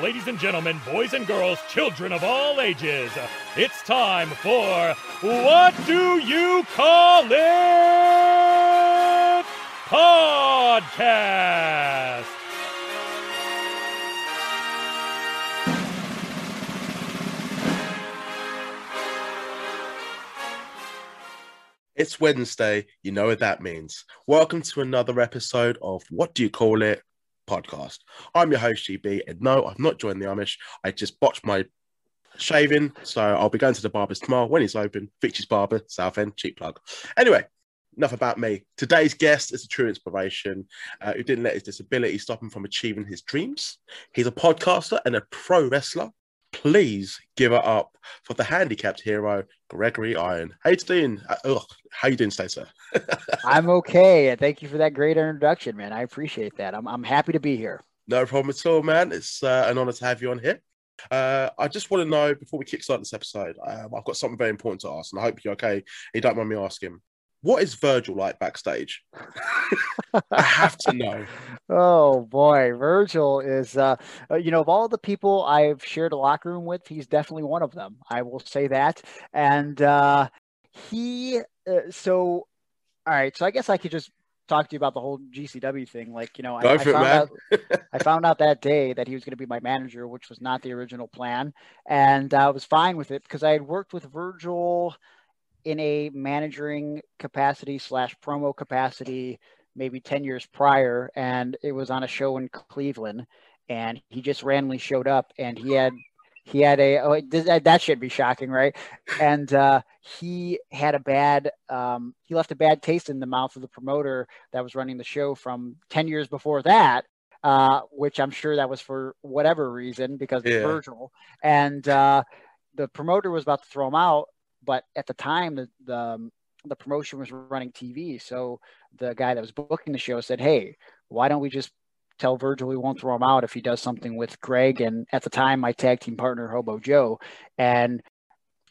ladies and gentlemen, boys and girls, children of all ages. It's time for What Do You Call It? Podcast. It's Wednesday. You know what that means. Welcome to another episode of What Do You Call It podcast. I'm your host, GB, and no, I've not joined the Amish. I just botched my shaving, so I'll be going to the barber's tomorrow when he's open. Fitch's Barber, Southend, cheap plug. Anyway, enough about me. Today's guest is a true inspiration uh, who didn't let his disability stop him from achieving his dreams. He's a podcaster and a pro wrestler please give it up for the handicapped hero, Gregory Iron. How you doing? Uh, ugh, how you doing, sir? I'm okay. Thank you for that great introduction, man. I appreciate that. I'm, I'm happy to be here. No problem at all, man. It's uh, an honor to have you on here. Uh, I just want to know before we kickstart this episode, um, I've got something very important to ask, and I hope you're okay. You don't mind me asking. What is Virgil like backstage? I have to know. Oh boy, Virgil is, uh, uh, you know, of all the people I've shared a locker room with, he's definitely one of them. I will say that. And uh, he, uh, so, all right, so I guess I could just talk to you about the whole GCW thing. Like, you know, I, I, found out, I, found out, that day that he was going to be my manager, which was not the original plan, and I was fine with it because I had worked with Virgil in a managing capacity slash promo capacity maybe 10 years prior and it was on a show in cleveland and he just randomly showed up and he had he had a oh, that should be shocking right and uh, he had a bad um, he left a bad taste in the mouth of the promoter that was running the show from 10 years before that uh, which i'm sure that was for whatever reason because yeah. virgil and uh, the promoter was about to throw him out but at the time the, the um, the promotion was running TV. So the guy that was booking the show said, Hey, why don't we just tell Virgil we won't throw him out if he does something with Greg? And at the time, my tag team partner, Hobo Joe. And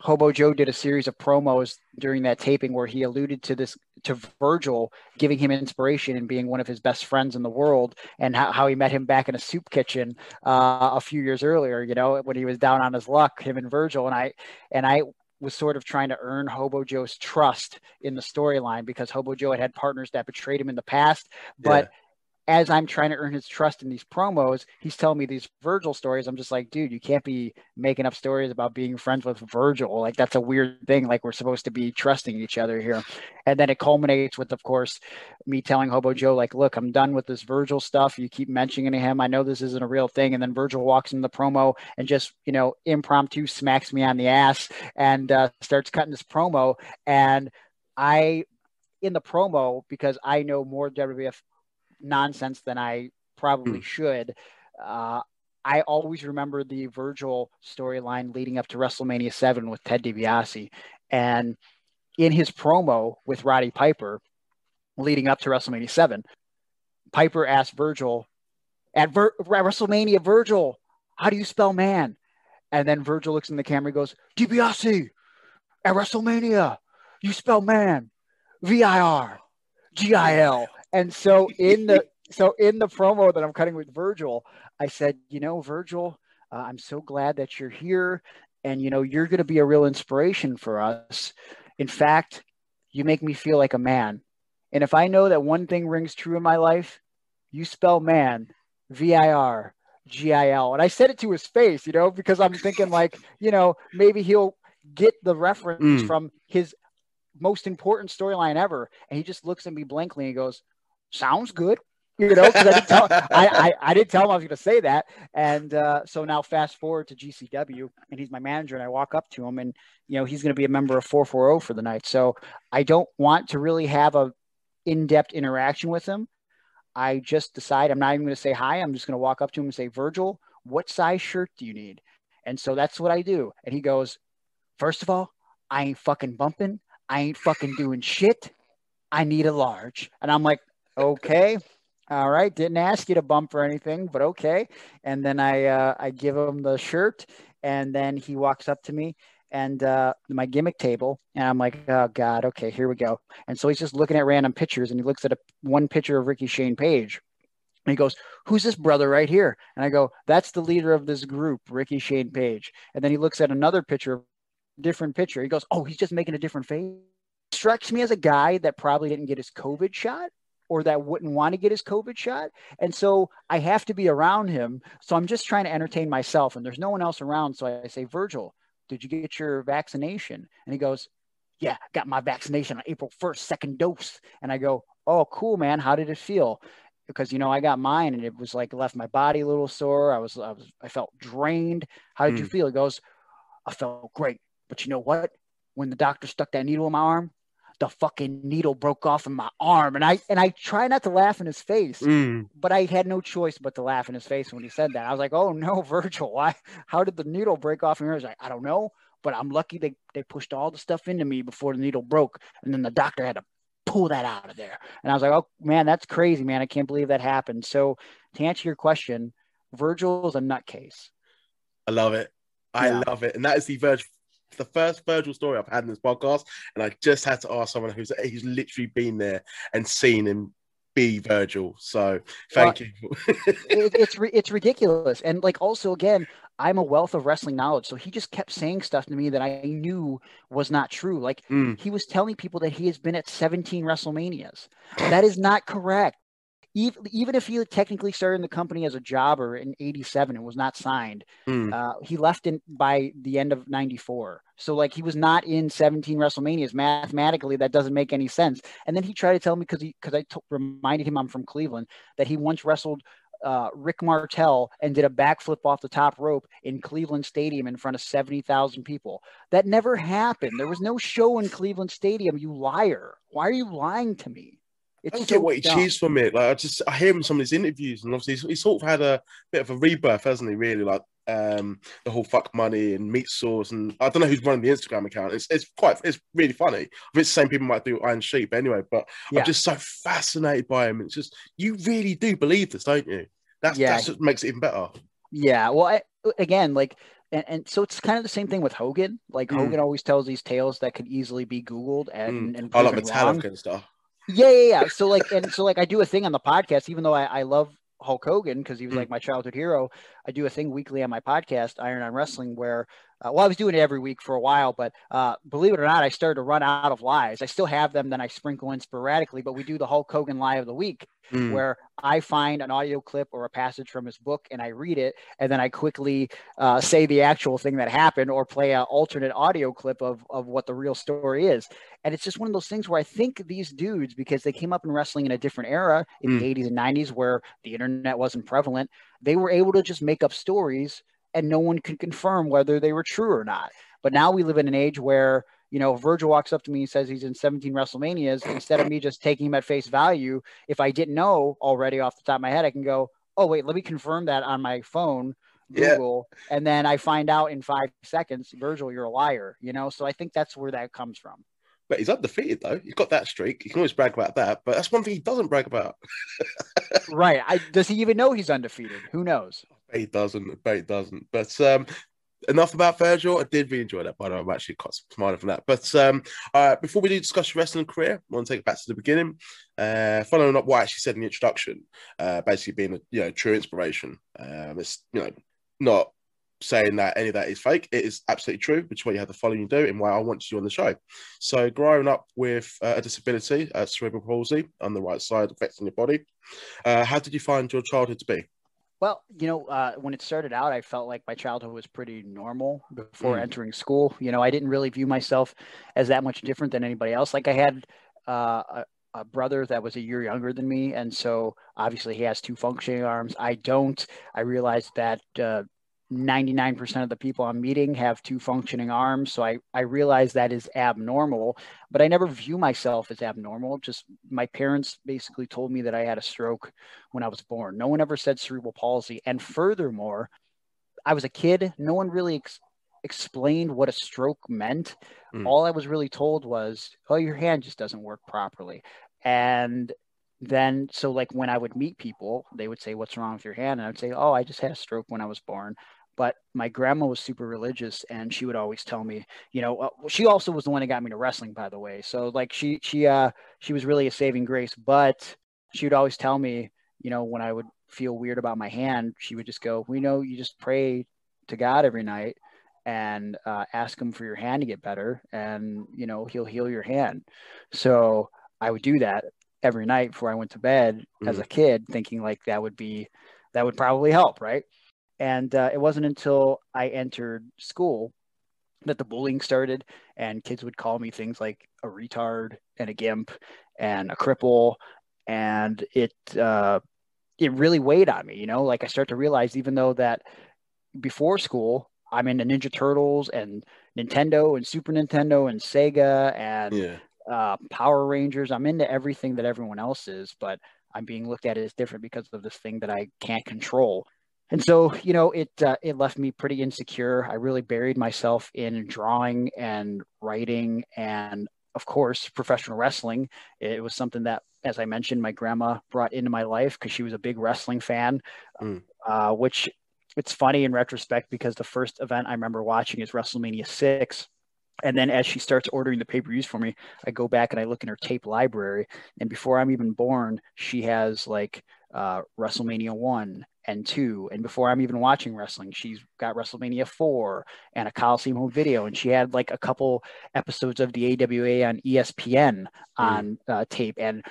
Hobo Joe did a series of promos during that taping where he alluded to this to Virgil giving him inspiration and being one of his best friends in the world and how, how he met him back in a soup kitchen uh, a few years earlier, you know, when he was down on his luck, him and Virgil. And I and I was sort of trying to earn Hobo Joe's trust in the storyline because Hobo Joe had had partners that betrayed him in the past. But yeah as I'm trying to earn his trust in these promos, he's telling me these Virgil stories. I'm just like, dude, you can't be making up stories about being friends with Virgil. Like that's a weird thing. Like we're supposed to be trusting each other here. And then it culminates with, of course, me telling Hobo Joe, like, look, I'm done with this Virgil stuff. You keep mentioning him. I know this isn't a real thing. And then Virgil walks in the promo and just, you know, impromptu smacks me on the ass and uh, starts cutting this promo. And I in the promo because I know more WWF nonsense than I probably mm. should. Uh, I always remember the Virgil storyline leading up to WrestleMania 7 with Ted DiBiase. And in his promo with Roddy Piper leading up to WrestleMania 7, Piper asked Virgil, at, Vir- WrestleMania, Virgil, how do you spell man? And then Virgil looks in the camera and goes, DiBiase, at WrestleMania, you spell man, V I R, G I L. And so in the so in the promo that I'm cutting with Virgil, I said, you know, Virgil, uh, I'm so glad that you're here, and you know, you're going to be a real inspiration for us. In fact, you make me feel like a man. And if I know that one thing rings true in my life, you spell man, V I R G I L. And I said it to his face, you know, because I'm thinking like, you know, maybe he'll get the reference mm. from his most important storyline ever. And he just looks at me blankly and he goes, sounds good. You know, I didn't, tell, I, I, I, didn't tell him I was going to say that. And uh, so now fast forward to GCW and he's my manager and I walk up to him and, you know, he's going to be a member of 440 for the night. So I don't want to really have a in-depth interaction with him. I just decide I'm not even going to say hi. I'm just going to walk up to him and say, Virgil, what size shirt do you need? And so that's what I do. And he goes, first of all, I ain't fucking bumping. I ain't fucking doing shit. I need a large. And I'm like, okay. All right. Didn't ask you to bump or anything, but okay. And then I uh, I give him the shirt, and then he walks up to me and uh, my gimmick table, and I'm like, oh god, okay, here we go. And so he's just looking at random pictures, and he looks at a, one picture of Ricky Shane Page, And he goes, Who's this brother right here? And I go, That's the leader of this group, Ricky Shane Page. And then he looks at another picture, different picture. He goes, Oh, he's just making a different face. Strikes me as a guy that probably didn't get his COVID shot or that wouldn't want to get his COVID shot. And so I have to be around him. So I'm just trying to entertain myself, and there's no one else around. So I say, Virgil, did you get your vaccination? And he goes, Yeah, got my vaccination on April 1st, second dose. And I go, Oh, cool, man. How did it feel? Because you know I got mine and it was like left my body a little sore. I was I was I felt drained. How did mm. you hmm. feel? He goes, I felt great. But you know what? When the doctor stuck that needle in my arm, the fucking needle broke off in my arm. And i and i try not to laugh in his face mm. but i had no choice but to laugh in his face when he said that. I was like oh no virgil why how did the needle break off in yours like, i don't know but i'm lucky they, they pushed all the stuff into me before the needle broke and then the doctor had to pull that out of there. And i was like oh man that's crazy man. I can't believe that happened. So to answer your question virgil is a nutcase. I love it. I yeah. love it. And that is the Virgil the first Virgil story I've had in this podcast, and I just had to ask someone who's who's literally been there and seen him be Virgil. So thank well, you. it, it's it's ridiculous, and like also again, I'm a wealth of wrestling knowledge, so he just kept saying stuff to me that I knew was not true. Like mm. he was telling people that he has been at 17 WrestleManias. That is not correct even, even if he technically started in the company as a jobber in 87 and was not signed, mm. uh, he left in by the end of 94. So like he was not in 17 WrestleManias. Mathematically, that doesn't make any sense. And then he tried to tell me because he because I t- reminded him I'm from Cleveland that he once wrestled uh, Rick Martel and did a backflip off the top rope in Cleveland Stadium in front of 70,000 people. That never happened. There was no show in Cleveland Stadium, you liar. Why are you lying to me? I don't so get what he cheers from it. Like I just I hear him in some of his interviews, and obviously he's, he's, sort of had a bit of a rebirth, hasn't he? Really, like um, the whole fuck money and meat sauce, and I don't know who's running the Instagram account. It's it's quite it's really funny. I it's the same people might do Iron Sheik anyway, but yeah. I'm just so fascinated by him. It's just you really do believe this, don't you? That's yeah. that's what makes it even better. Yeah. Well, I, again, like and, and, so it's kind of the same thing with Hogan. Like mm. Hogan always tells these tales that could easily be Googled and, mm. and I like Metallica and stuff. Yeah, yeah, yeah. So like, and so like, I do a thing on the podcast, even though I, I love Hulk Hogan because he was mm. like my childhood hero. I do a thing weekly on my podcast, Iron on Wrestling, where uh, well, I was doing it every week for a while, but uh, believe it or not, I started to run out of lies. I still have them, then I sprinkle in sporadically. But we do the Hulk Hogan lie of the week, mm. where I find an audio clip or a passage from his book and I read it, and then I quickly uh, say the actual thing that happened or play an alternate audio clip of of what the real story is. And it's just one of those things where I think these dudes, because they came up in wrestling in a different era in mm. the 80s and 90s where the internet wasn't prevalent, they were able to just make up stories and no one could confirm whether they were true or not. But now we live in an age where, you know, Virgil walks up to me and says he's in 17 WrestleManias. Instead of me just taking him at face value, if I didn't know already off the top of my head, I can go, oh, wait, let me confirm that on my phone, Google. Yeah. And then I find out in five seconds, Virgil, you're a liar, you know? So I think that's where that comes from. But he's undefeated though. He's got that streak. He can always brag about that. But that's one thing he doesn't brag about. right. I, does he even know he's undefeated? Who knows? He doesn't. But he doesn't. But um, enough about Virgil. I did really enjoy that. By the way, I'm actually quite smiling from that. But um, before we do discuss your wrestling career, I want to take it back to the beginning. Uh, following up what I actually said in the introduction, uh, basically being a you know true inspiration. Um, it's you know not saying that any of that is fake. It is absolutely true, which is why you have the following you do and why I want you on the show. So, growing up with uh, a disability, uh, cerebral palsy on the right side affecting your body, uh, how did you find your childhood to be? Well, you know, uh, when it started out, I felt like my childhood was pretty normal before mm. entering school. You know, I didn't really view myself as that much different than anybody else. Like I had uh, a, a brother that was a year younger than me, and so obviously he has two functioning arms. I don't. I realized that uh, 99% of the people I'm meeting have two functioning arms. So I, I realize that is abnormal, but I never view myself as abnormal. Just my parents basically told me that I had a stroke when I was born. No one ever said cerebral palsy. And furthermore, I was a kid. No one really ex- explained what a stroke meant. Mm. All I was really told was, oh, your hand just doesn't work properly. And then so like when i would meet people they would say what's wrong with your hand and i would say oh i just had a stroke when i was born but my grandma was super religious and she would always tell me you know uh, she also was the one that got me to wrestling by the way so like she she uh she was really a saving grace but she would always tell me you know, when I would feel weird about my hand, she would just go, "We know you just pray to God every night and uh, ask Him for your hand to get better, and you know He'll heal your hand." So I would do that every night before I went to bed mm-hmm. as a kid, thinking like that would be that would probably help, right? And uh, it wasn't until I entered school that the bullying started, and kids would call me things like a retard and a gimp and a cripple, and it uh, it really weighed on me. You know, like I start to realize even though that before school I'm into Ninja Turtles and Nintendo and Super Nintendo and Sega and yeah. uh, Power Rangers. I'm into everything that everyone else is, but I'm being looked at as different because of this thing that I can't control. And so, you know, it uh, it left me pretty insecure. I really buried myself in drawing and writing, and of course, professional wrestling. It was something that, as I mentioned, my grandma brought into my life because she was a big wrestling fan. Mm. Uh, which it's funny in retrospect because the first event I remember watching is WrestleMania six. And then as she starts ordering the pay per views for me, I go back and I look in her tape library. And before I'm even born, she has like uh, WrestleMania one and two. And before I'm even watching wrestling, she's got WrestleMania four and a Coliseum home video. And she had like a couple episodes of the AWA on ESPN on mm. uh, tape. And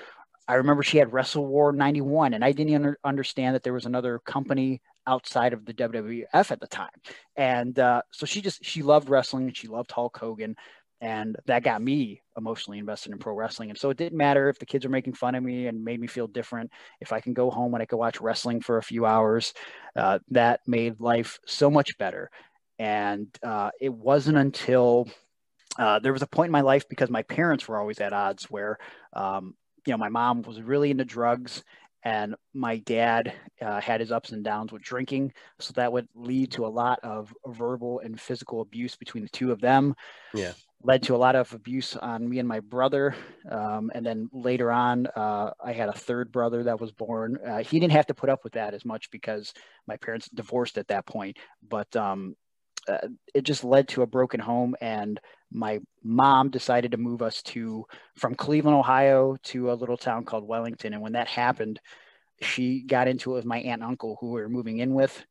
I remember she had Wrestle War 91, and I didn't under, understand that there was another company outside of the WWF at the time. And uh, so she just, she loved wrestling and she loved Hulk Hogan and that got me emotionally invested in pro wrestling. And so it didn't matter if the kids were making fun of me and made me feel different. If i can go home and i could watch wrestling for a few hours uh, that made life so much better. And uh, it wasn't until uh, there was a point in my life because my parents were always at odds where um, you know my mom was really into drugs and my dad uh, had his ups and downs with drinking. So that would lead to a lot of verbal and physical abuse between the two of them. Yeah led to a lot of abuse on me and my brother. Um, and then later on, uh, I had a third brother that was born. Uh, he didn't have to put up with that as much because my parents divorced at that point. But um, uh, it just led to a broken home. And my mom decided to move us to from Cleveland, Ohio, to a little town called Wellington. And when that happened, she got into it with my aunt and uncle who we were moving in with.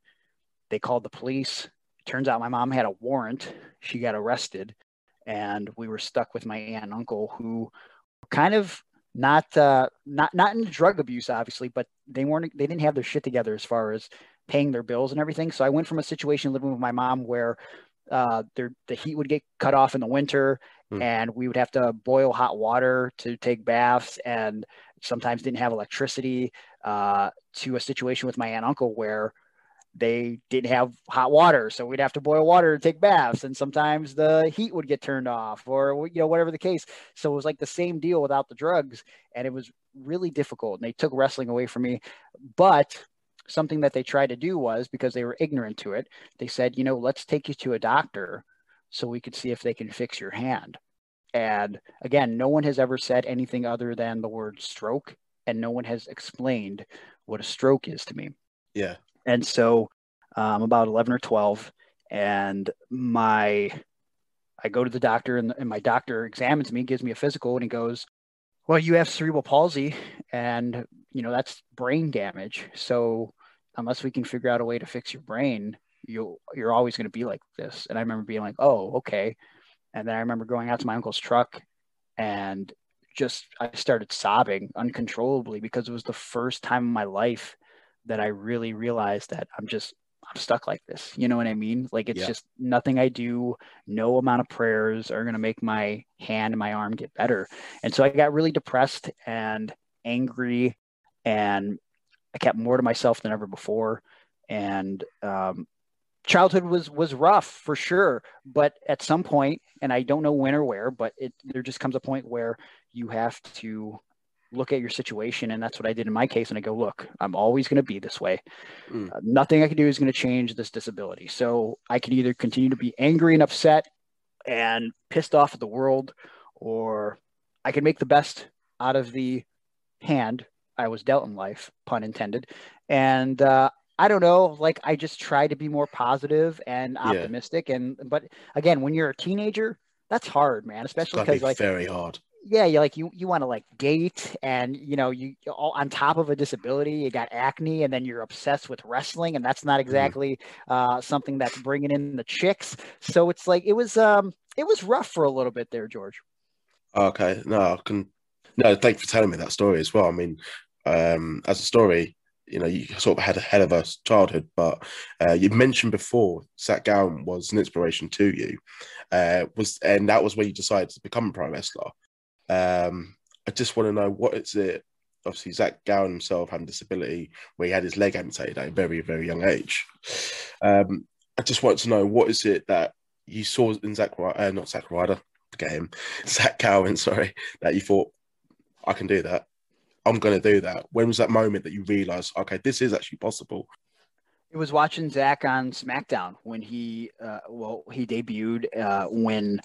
They called the police. Turns out my mom had a warrant. She got arrested and we were stuck with my aunt and uncle who kind of not uh, not not in drug abuse obviously but they weren't they didn't have their shit together as far as paying their bills and everything so i went from a situation living with my mom where uh, the heat would get cut off in the winter mm. and we would have to boil hot water to take baths and sometimes didn't have electricity uh, to a situation with my aunt and uncle where they didn't have hot water, so we'd have to boil water to take baths, and sometimes the heat would get turned off, or you know whatever the case. So it was like the same deal without the drugs, and it was really difficult. And they took wrestling away from me, but something that they tried to do was because they were ignorant to it. They said, you know, let's take you to a doctor so we could see if they can fix your hand. And again, no one has ever said anything other than the word stroke, and no one has explained what a stroke is to me. Yeah. And so I'm um, about 11 or 12, and my I go to the doctor, and, and my doctor examines me, gives me a physical, and he goes, "Well, you have cerebral palsy, and you know that's brain damage. So unless we can figure out a way to fix your brain, you you're always going to be like this." And I remember being like, "Oh, okay." And then I remember going out to my uncle's truck, and just I started sobbing uncontrollably because it was the first time in my life that I really realized that I'm just I'm stuck like this. You know what I mean? Like it's yeah. just nothing I do, no amount of prayers are going to make my hand and my arm get better. And so I got really depressed and angry and I kept more to myself than ever before. And um, childhood was was rough for sure, but at some point, and I don't know when or where, but it there just comes a point where you have to look at your situation and that's what i did in my case and i go look i'm always going to be this way mm. uh, nothing i can do is going to change this disability so i can either continue to be angry and upset and pissed off at the world or i can make the best out of the hand i was dealt in life pun intended and uh, i don't know like i just try to be more positive and optimistic yeah. and but again when you're a teenager that's hard man especially because be like very hard yeah, you like you you want to like date and you know you all on top of a disability, you got acne, and then you're obsessed with wrestling, and that's not exactly uh, something that's bringing in the chicks. So it's like it was um it was rough for a little bit there, George. Okay, no, I can. No, thank you for telling me that story as well. I mean, um, as a story, you know, you sort of had a hell of a childhood, but uh, you mentioned before Zach Gowen was an inspiration to you. Uh, was and that was when you decided to become a pro wrestler. Um, I just want to know what is it. Obviously, Zach Gowen himself had a disability where he had his leg amputated at a very, very young age. Um, I just want to know what is it that you saw in Zach, uh, not Zach Ryder, get him, Zach Gowen, sorry, that you thought I can do that. I'm going to do that. When was that moment that you realized, okay, this is actually possible? It was watching Zach on SmackDown when he, uh, well, he debuted uh, when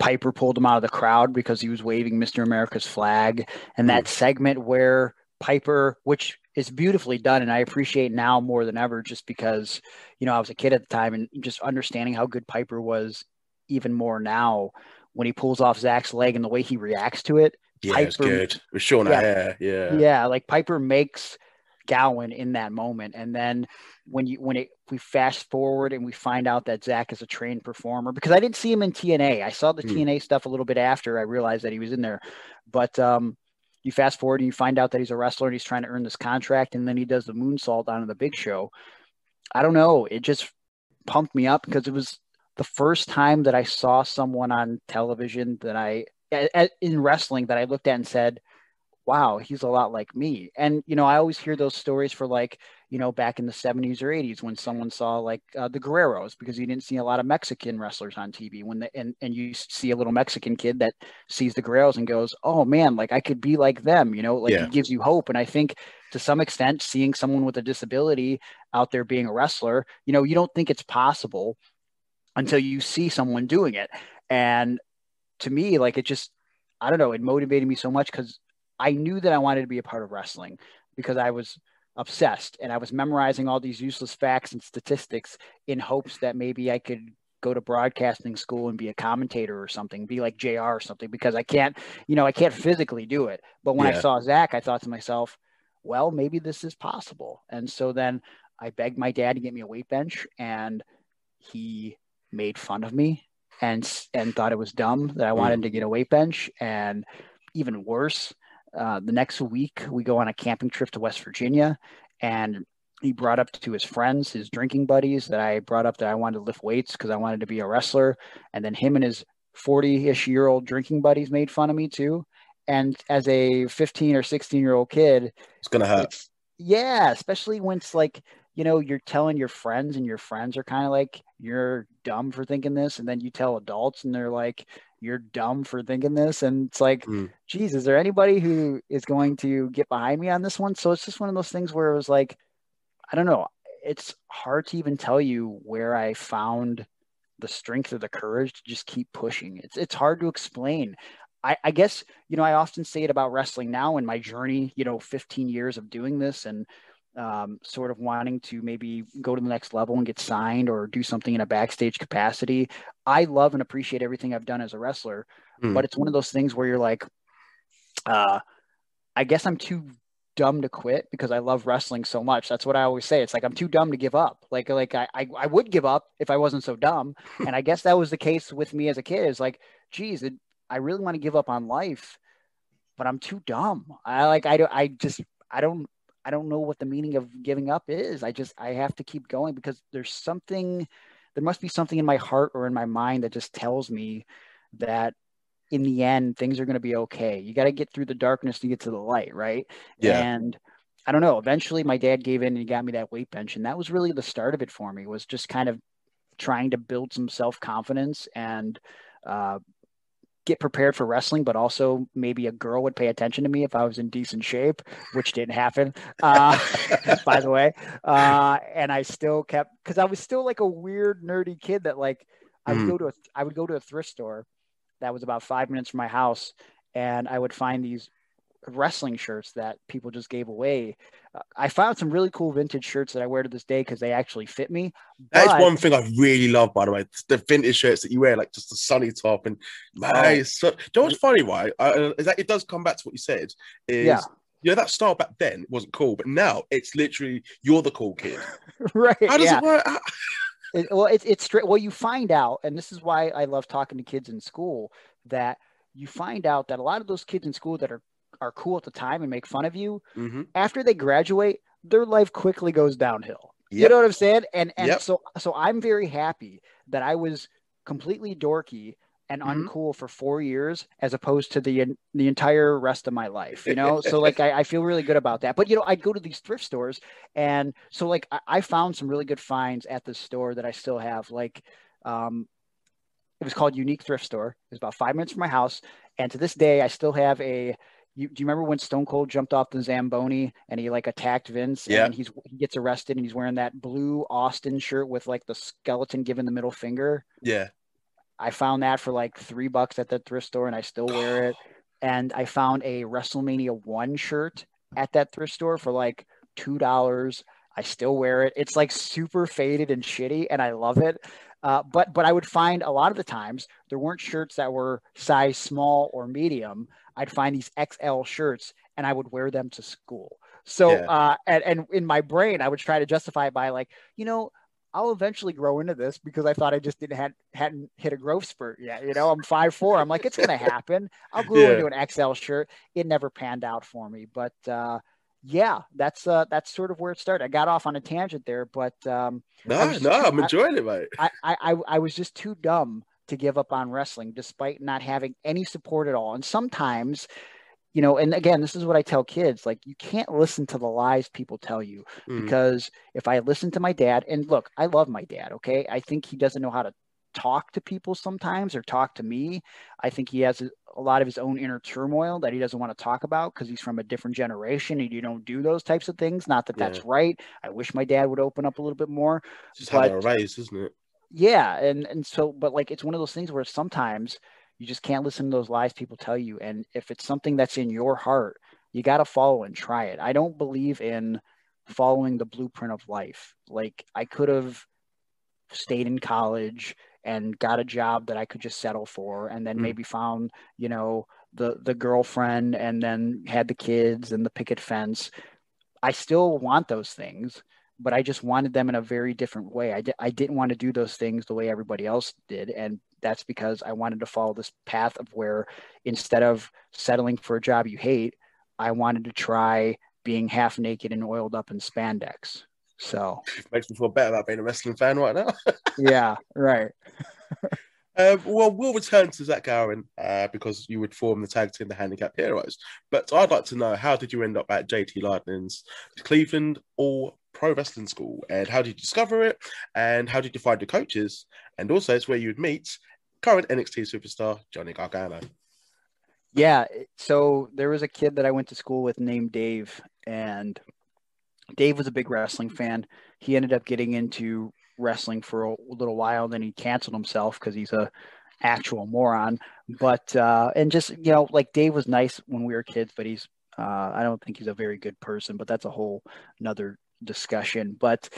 Piper pulled him out of the crowd because he was waving Mr. America's flag. And that mm. segment where Piper, which is beautifully done, and I appreciate now more than ever, just because, you know, I was a kid at the time and just understanding how good Piper was even more now when he pulls off Zach's leg and the way he reacts to it. Yeah, Piper, it's good. With Sean yeah, hair, yeah. Yeah, like Piper makes Gowen in that moment. And then when you when it we fast forward and we find out that Zach is a trained performer because I didn't see him in TNA. I saw the mm. TNA stuff a little bit after I realized that he was in there. But um, you fast forward and you find out that he's a wrestler and he's trying to earn this contract, and then he does the moonsault on the big show. I don't know. It just pumped me up because it was the first time that I saw someone on television that I in wrestling that I looked at and said, wow, he's a lot like me. And, you know, I always hear those stories for like, you know, back in the 70s or 80s when someone saw like uh, the Guerreros because you didn't see a lot of Mexican wrestlers on TV when the, and, and you see a little Mexican kid that sees the Guerreros and goes, oh man, like I could be like them, you know, like yeah. it gives you hope. And I think to some extent, seeing someone with a disability out there being a wrestler, you know, you don't think it's possible until you see someone doing it. And to me, like it just, I don't know, it motivated me so much because I knew that I wanted to be a part of wrestling because I was obsessed and I was memorizing all these useless facts and statistics in hopes that maybe I could go to broadcasting school and be a commentator or something, be like JR or something, because I can't, you know, I can't physically do it. But when yeah. I saw Zach, I thought to myself, well, maybe this is possible. And so then I begged my dad to get me a weight bench and he made fun of me and and thought it was dumb that I wanted mm. to get a weight bench. And even worse, uh, the next week, we go on a camping trip to West Virginia, and he brought up to his friends, his drinking buddies, that I brought up that I wanted to lift weights because I wanted to be a wrestler. And then him and his 40 ish year old drinking buddies made fun of me too. And as a 15 or 16 year old kid, it's going to hurt. Yeah, especially when it's like, you know, you're telling your friends and your friends are kind of like, you're dumb for thinking this. And then you tell adults and they're like, you're dumb for thinking this. And it's like, mm. geez, is there anybody who is going to get behind me on this one? So it's just one of those things where it was like, I don't know. It's hard to even tell you where I found the strength or the courage to just keep pushing. It's it's hard to explain. I, I guess, you know, I often say it about wrestling now in my journey, you know, 15 years of doing this and um, sort of wanting to maybe go to the next level and get signed or do something in a backstage capacity. I love and appreciate everything I've done as a wrestler, mm. but it's one of those things where you're like, uh, I guess I'm too dumb to quit because I love wrestling so much. That's what I always say. It's like I'm too dumb to give up. Like like I I, I would give up if I wasn't so dumb. and I guess that was the case with me as a kid. Is like, geez, it, I really want to give up on life, but I'm too dumb. I like I don't I just I don't I don't know what the meaning of giving up is. I just I have to keep going because there's something there must be something in my heart or in my mind that just tells me that in the end things are going to be okay. You got to get through the darkness to get to the light, right? Yeah. And I don't know, eventually my dad gave in and he got me that weight bench and that was really the start of it for me was just kind of trying to build some self-confidence and uh, get prepared for wrestling, but also maybe a girl would pay attention to me if I was in decent shape, which didn't happen, uh, by the way. Uh, and I still kept because I was still like a weird nerdy kid that like I would mm. go to a I would go to a thrift store that was about five minutes from my house, and I would find these wrestling shirts that people just gave away. I found some really cool vintage shirts that I wear to this day because they actually fit me. That is but- one thing I really love, by the way. The vintage shirts that you wear, like just the sunny top, and Oh. so, do you know what's funny, right? Uh, is that it does come back to what you said. Is Yeah. you know that style back then wasn't cool, but now it's literally you're the cool kid. right. How does yeah. it work? How- It, well, it's it's straight. Well, you find out, and this is why I love talking to kids in school. That you find out that a lot of those kids in school that are are cool at the time and make fun of you Mhm. after they graduate, their life quickly goes downhill. You know what I'm saying? And and Yep. so so I'm very happy that I was completely dorky and Mhm. uncool for four years as opposed to the the entire rest of my life. You know, so like I, I feel really good about that. But you know, I go to these thrift stores and so like I, I found some really good finds at the store that I still have. Like um it was called Unique Thrift Store. It was about five minutes from my house. And to this day I still have a you, do you remember when Stone Cold jumped off the Zamboni and he like attacked Vince? Yeah. And he's he gets arrested and he's wearing that blue Austin shirt with like the skeleton giving the middle finger. Yeah. I found that for like three bucks at the thrift store and I still wear it. And I found a WrestleMania one shirt at that thrift store for like two dollars. I still wear it. It's like super faded and shitty, and I love it. Uh, but but I would find a lot of the times there weren't shirts that were size small or medium. I'd find these XL shirts and I would wear them to school. So Yeah. uh, and, and in my brain I would try to justify it by like you know I'll eventually grow into this because I thought I just didn't had hadn't hit a growth spurt yet. You know, I'm five four. I'm like, it's gonna happen. I'll grow Yeah. into an XL shirt. It never panned out for me, but uh, yeah, that's uh, that's sort of where it started. I got off on a tangent there, but um, No, I no, I'm I- enjoying it, mate. I, I I I was just too dumb to give up on wrestling, despite not having any support at all. And sometimes, you know, and again, this is what I tell kids: like, you can't listen to the lies people tell you Mm. because if I listen to my dad, and look, I love my dad, okay? I think he doesn't know how to talk to people sometimes or talk to me. I think he has a, a lot of his own inner turmoil that he doesn't want to talk about because he's from a different generation and you don't do those types of things. Not that that's right. I wish my dad would open up a little bit more. Just how but- they're raised, isn't it? Yeah, and and so but like it's one of those things where sometimes you just can't listen to those lies people tell you and if it's something that's in your heart, you got to follow and try it. I don't believe in following the blueprint of life. Like I could have stayed in college and got a job that I could just settle for and then Mm. maybe found, you know, the the girlfriend and then had the kids and the picket fence. I still want those things, but I just wanted them in a very different way. I, di- I didn't want to do those things the way everybody else did. And that's because I wanted to follow this path of where instead of settling for a job you hate, I wanted to try being half naked and oiled up in spandex. So, Makes me feel better about being a wrestling fan right now. yeah, right. Uh, well, we'll return to Zach Gowen uh, because you would form the tag team, the Handicapped Heroes. But I'd like to know how did you end up at JT Lightning's Cleveland All Pro Wrestling School, and how did you discover it, and how did you find the coaches, and also it's where you would meet current NXT superstar Johnny Gargano. Yeah. So there was a kid that I went to school with named Dave, and Dave was a big wrestling fan. He ended up getting into wrestling for a little while, then he canceled himself because he's a actual moron. But uh, and just you know, like Dave was nice when we were kids, but he's uh, I don't think he's a very good person. But that's a whole another discussion. But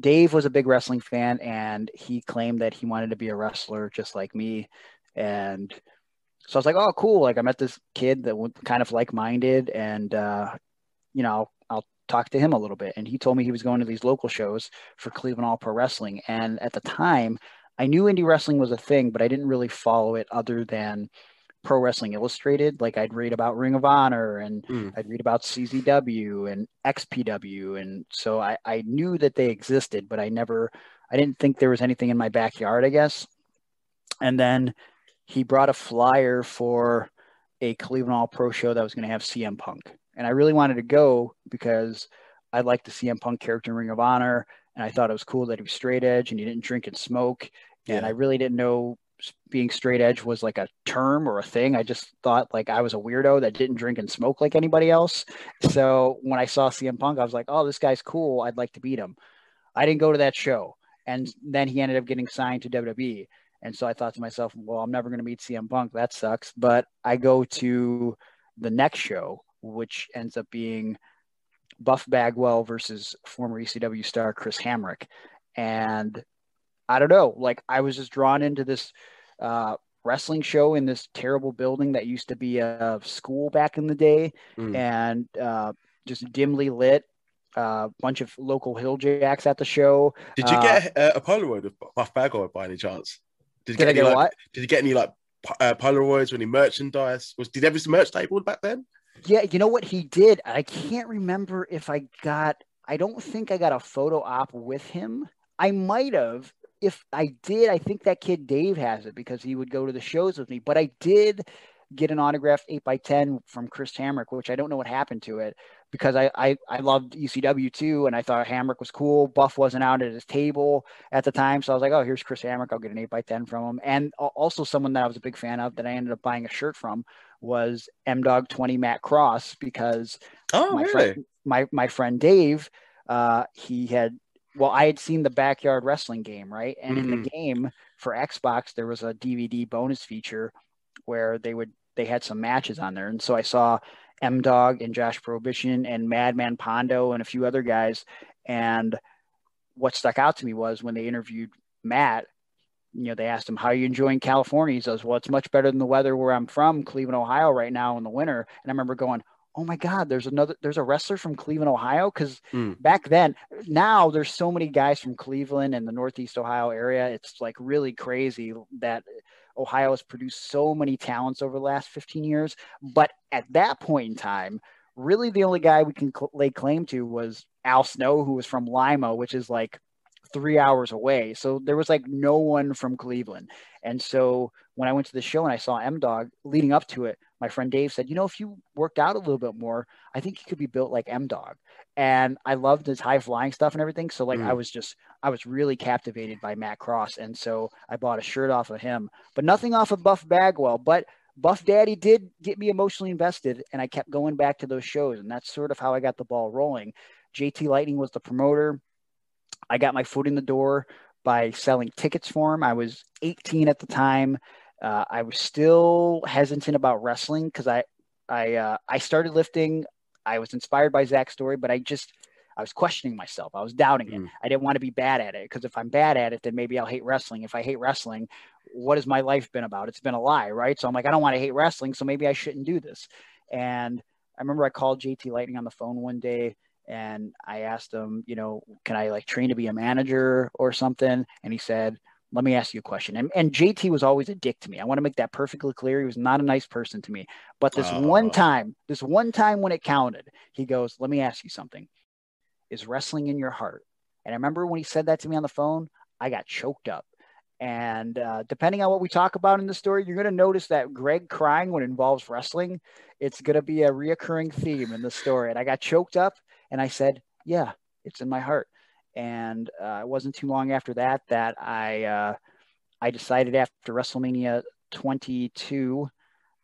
Dave was a big wrestling fan, and he claimed that he wanted to be a wrestler just like me, and so I was like, oh, cool. Like I met this kid that was kind of like-minded and, uh, you know, I'll talk to him a little bit. And he told me he was going to these local shows for Cleveland All Pro Wrestling. And at the time I knew indie wrestling was a thing, but I didn't really follow it other than Pro Wrestling Illustrated. Like I'd read about Ring of Honor and Mm. I'd read about CZW and XPW. And so I, I knew that they existed, but I never, I didn't think there was anything in my backyard, I guess. And then he brought a flyer for a Cleveland All Pro show that was going to have CM Punk. And I really wanted to go because I liked the CM Punk character in Ring of Honor. And I thought it was cool that he was straight edge and he didn't drink and smoke. And I really didn't know being straight edge was like a term or a thing. I just thought like I was a weirdo that didn't drink and smoke like anybody else. So when I saw CM Punk, I was like, oh, this guy's cool. I'd like to beat him. I didn't go to that show. And then he ended up getting signed to WWE. And so I thought to myself, well, I'm never going to meet CM Punk. That sucks. But I go to the next show which ends up being Buff Bagwell versus former ECW star Chris Hamrick. And I don't know, like I was just drawn into this uh, wrestling show in this terrible building that used to be a school back in the day mm. and uh, just dimly lit. A uh, bunch of local hill jacks at the show. Did you get uh, a Polaroid of Buff Bagwell by any chance? Did you did get, any, get like, what? Did you get any like uh, Polaroids or any merchandise? Was did every merch table back then? Yeah, you know what he did. I can't remember if I got. I don't think I got a photo op with him. I might have. If I did, I think that kid Dave has it because he would go to the shows with me. But I did get an autographed 8 by 10 from Chris Hamrick, which I don't know what happened to it because I, I, I loved ECW too. And I thought Hamrick was cool. Buff wasn't out at his table at the time. So I was like, oh, here's Chris Hamrick. I'll get an 8 by 10 from him. And also someone that I was a big fan of that I ended up buying a shirt from was M Dog 20 Matt Cross because oh, my, really? friend, my, my friend Dave, uh, he had well, I had seen the backyard wrestling game, right? And mm-hmm. in the mm-hmm. game for Xbox, there was a DVD bonus feature where they would they had some matches on there, and so I saw M Dog and Josh Prohibition and Madman Pondo and a few other guys. And what stuck out to me was when they interviewed Matt, you know, they asked him, How are you enjoying California? He says, Well, it's much better than the weather where I'm from, Cleveland, Ohio, right now in the winter. And I remember going, Oh my God, there's another, there's a wrestler from Cleveland, Ohio. Cause mm. back then, now there's so many guys from Cleveland and the Northeast Ohio area. It's like really crazy that Ohio has produced so many talents over the last 15 years. But at that point in time, really the only guy we can cl- lay claim to was Al Snow, who was from Lima, which is like three hours away. So there was like no one from Cleveland. And so when I went to the show and I saw M Dog leading up to it, my friend Dave said, you know, if you worked out a little bit more, I think you could be built like M Dog. And I loved his high flying stuff and everything. So like mm. I was just I was really captivated by Matt Cross. And so I bought a shirt off of him, but nothing off of Buff Bagwell. But Buff Daddy did get me emotionally invested and I kept going back to those shows. And that's sort of how I got the ball rolling. JT Lightning was the promoter. I got my foot in the door by selling tickets for him. I was 18 at the time. Uh, I was still hesitant about wrestling because I I uh, I started lifting. I was inspired by Zach's story, but I just I was questioning myself. I was doubting it. Mm. I didn't want to be bad at it because if I'm bad at it, then maybe I'll hate wrestling. If I hate wrestling, what has my life been about? It's been a lie, right? So I'm like, I don't want to hate wrestling, so maybe I shouldn't do this. And I remember I called JT Lightning on the phone one day and I asked him, you know, can I like train to be a manager or something? And he said, let me ask you a question. And, and JT was always a dick to me. I want to make that perfectly clear. He was not a nice person to me. But this uh, one time, this one time when it counted, he goes, let me ask you something. Is wrestling in your heart? And I remember when he said that to me on the phone, I got choked up. And uh, depending on what we talk about in the story, you're going to notice that Greg crying when it involves wrestling, it's going to be a reoccurring theme in the story. And I got choked up and I said, yeah, it's in my heart. And uh, it wasn't too long after that that I uh, I decided after WrestleMania 22,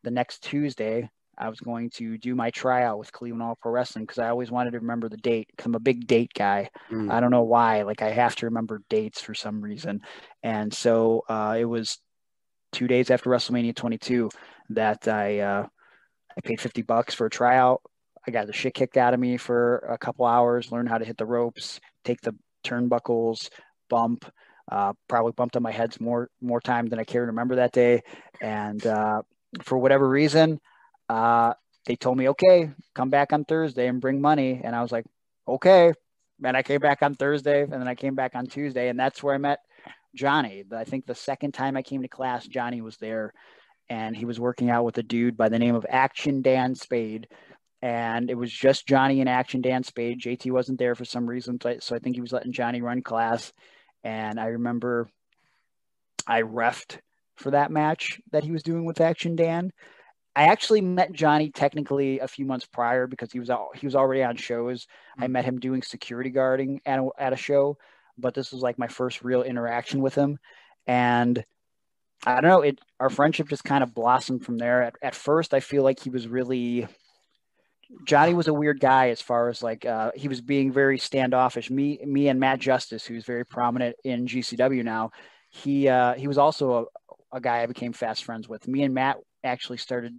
the next Tuesday, I was going to do my tryout with Cleveland All Pro Wrestling because I always wanted to remember the date because I'm a big date guy. Mm. I don't know why. Like I have to remember dates for some reason. And so uh, it was two days after WrestleMania 22 that I uh, I paid 50 bucks for a tryout. I got the shit kicked out of me for a couple hours, learned how to hit the ropes, take the turnbuckles, bump. Uh, probably bumped on my heads more more time than I care to remember that day. And uh, for whatever reason, uh, they told me, okay, come back on Thursday and bring money. And I was like, okay. And I came back on Thursday and then I came back on Tuesday. And that's where I met Johnny. I think the second time I came to class, Johnny was there and he was working out with a dude by the name of Action Dan Spade, and it was just Johnny and Action Dan Spade. JT wasn't there for some reason, so I think he was letting Johnny run class. And I remember I refed for that match that he was doing with Action Dan. I actually met Johnny technically a few months prior because he was out, he was already on shows. I mm-hmm. met him doing security guarding at a, at a show, but this was like my first real interaction with him. And I don't know, it our friendship just kind of blossomed from there. At, at first, I feel like he was really Johnny was a weird guy as far as like uh, he was being very standoffish. Me, me, and Matt Justice, who's very prominent in GCW now, he uh, he was also a, a guy I became fast friends with. Me and Matt actually started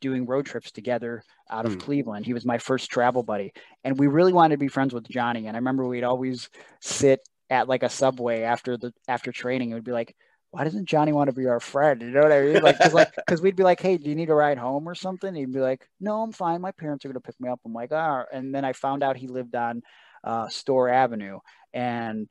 doing road trips together out of Mm. Cleveland. He was my first travel buddy, and we really wanted to be friends with Johnny. And I remember we'd always sit at like a subway after the after training. It would be like, why doesn't Johnny want to be our friend? You know what I mean? Like, cause like, cause we'd be like, hey, do you need a ride home or something? He'd be like, no, I'm fine. My parents are gonna pick me up. I'm like, ah. And then I found out he lived on uh, Store Avenue, and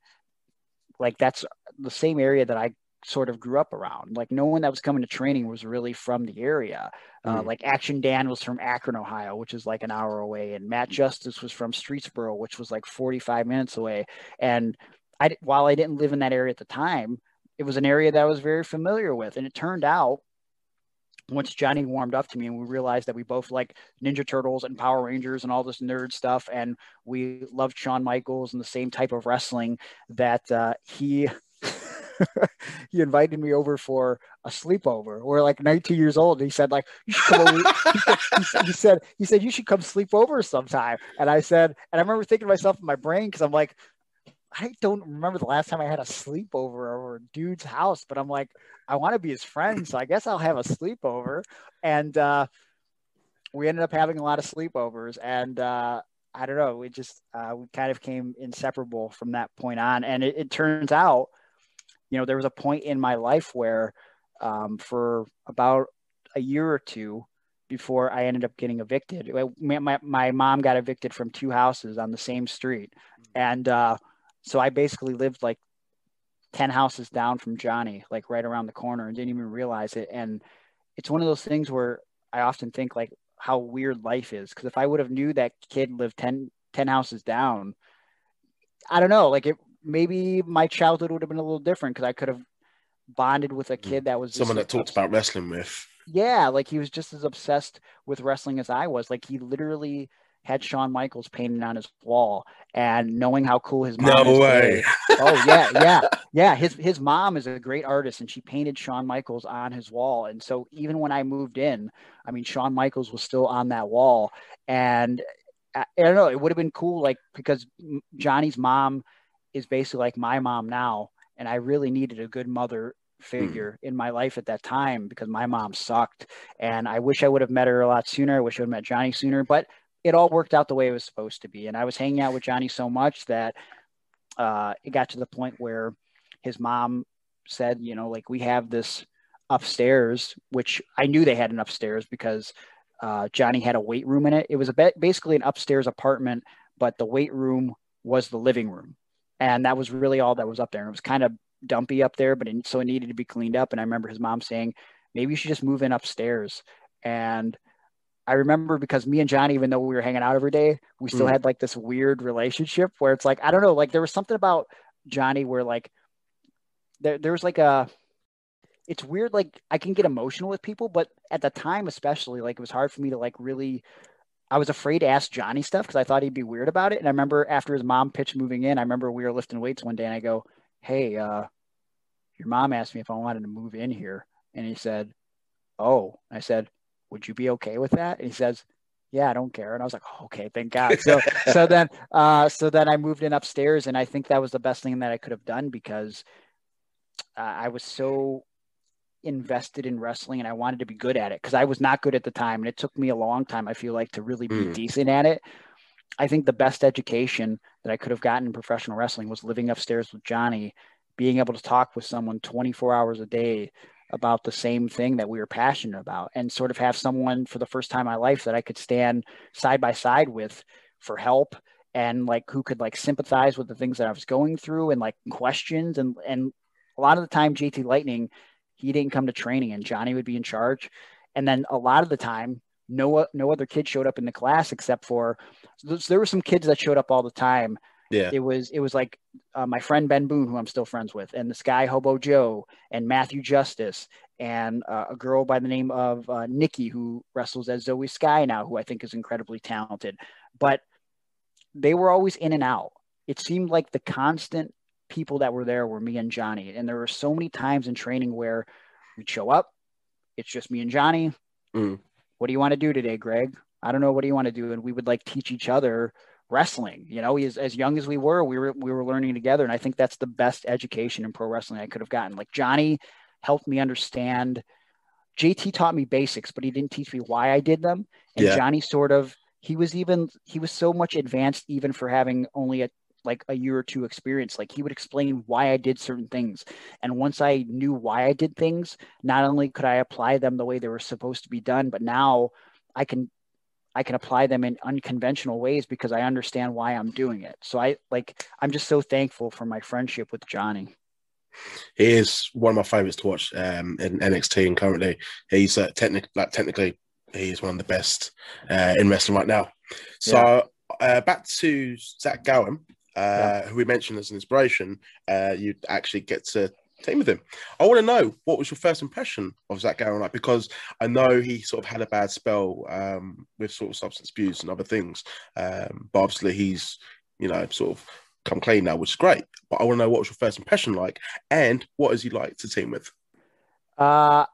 like that's the same area that I sort of grew up around. Like no one that was coming to training was really from the area. Uh, Mm. like Action Dan was from Akron, Ohio, which is like an hour away, and Matt Justice was from Streetsboro, which was like 45 minutes away. And I, while I didn't live in that area at the time, it was an area that I was very familiar with. And it turned out once Johnny warmed up to me and we realized that we both like Ninja Turtles and Power Rangers and all this nerd stuff, and we loved Shawn Michaels and the same type of wrestling that uh, he he invited me over for a sleepover. We're like 19 years old. He said like you should come over. he, said, he said he said you should come sleep over sometime. And I said, and I remember thinking to myself in my brain because I'm like, I don't remember the last time I had a sleepover over a dude's house, but I'm like, I want to be his friend, so I guess I'll have a sleepover. And uh, we ended up having a lot of sleepovers, and uh, I don't know, we just uh, we kind of came inseparable from that point on. And it, it turns out, you know, there was a point in my life where, um, for about a year or two before I ended up getting evicted, my, my, my mom got evicted from two houses on the same street, and uh, so I basically lived like 10 houses down from Johnny, like right around the corner and didn't even realize it. And it's one of those things where I often think like how weird life is. Cause if I would have knew that kid lived 10, 10 houses down, I don't know, like it, maybe my childhood would have been a little different. Cause I could have bonded with a kid that was Someone that talked about wrestling with. yeah, like he was just as obsessed with wrestling as I was. Like he literally had Shawn Michaels painted on his wall, and knowing how cool his mom No is way. Oh yeah, yeah, yeah. His his mom is a great artist, and she painted Shawn Michaels on his wall. And so even when I moved in, I mean, Shawn Michaels was still on that wall, and I, I don't know. It would have been cool, like because Johnny's mom is basically like my mom now, and I really needed a good mother hmm. figure in my life at that time because my mom sucked and I wish I would have met her a lot sooner. I wish I would have met Johnny sooner, but it all worked out the way it was supposed to be. And I was hanging out with Johnny so much that uh, it got to the point where his mom said, you know, like we have this upstairs, which I knew they had an upstairs because uh, Johnny had a weight room in it. It was a bit, basically an upstairs apartment, but the weight room was the living room. And that was really all that was up there. It was kind of dumpy up there, but it, so it needed to be cleaned up. And I remember his mom saying, maybe you should just move in upstairs. And I remember because me and Johnny, even though we were hanging out every day, we still Mm. had like this weird relationship where it's like, I don't know, like there was something about Johnny where like there, there was like a, it's weird. Like I can get emotional with people, but at the time, especially like it was hard for me to like really, I was afraid to ask Johnny stuff because I thought he'd be weird about it. And I remember after his mom pitched moving in, I remember we were lifting weights one day and I go, Hey, uh, your mom asked me if I wanted to move in here. And he said, Oh, I said, would you be okay with that? And he says, yeah, I don't care. And I was like, oh, okay, thank God. So, so then, uh, so then I moved in upstairs and I think that was the best thing that I could have done because uh, I was so invested in wrestling and I wanted to be good at it because I was not good at the time. And it took me a long time, I feel like, to really be Mm. decent at it. I think the best education that I could have gotten in professional wrestling was living upstairs with Johnny, being able to talk with someone 24 hours a day about the same thing that we were passionate about and sort of have someone for the first time in my life that I could stand side by side with for help and like who could like sympathize with the things that I was going through and like questions. And and a lot of the time JT Lightning he didn't come to training and Johnny would be in charge. And then a lot of the time no no other kid showed up in the class except for there were some kids that showed up all the time Yeah. it was it was like uh, my friend Ben Boone, who I'm still friends with, and this guy Hobo Joe, and Matthew Justice, and uh, a girl by the name of uh, Nikki, who wrestles as Zoey Skye now, who I think is incredibly talented. But they were always in and out. It seemed like the constant people that were there were me and Johnny, and there were so many times in training where we'd show up, it's just me and Johnny. Mm. What do you want to do today, Greg? I don't know. What do you want to do? And we would like teach each other wrestling. You know, as, as young as we were, we were we were learning together, and I think that's the best education in pro wrestling I could have gotten. Like Johnny helped me understand JT taught me basics, but he didn't teach me why I did them. And Yeah. Johnny sort of he was even he was so much advanced even for having only a like a year or two experience. Like he would explain why I did certain things. And once I knew why I did things, not only could I apply them the way they were supposed to be done, but now I can I can apply them in unconventional ways because I understand why I'm doing it. So I like I'm just so thankful for my friendship with Johnny. He is one of my favorites to watch um, in NXT, and currently he's uh, technic- like technically he's one of the best uh, in wrestling right now. So uh, back to Zach Gowen, uh, who we mentioned as an inspiration. Uh, you actually get to team with him. I want to know what was your first impression of Zach Gowen like because I know he sort of had a bad spell um, with sort of substance abuse and other things, um, but obviously he's you know sort of come clean now, which is great. But I want to know what was your first impression like, and what is he like to team with? Uh,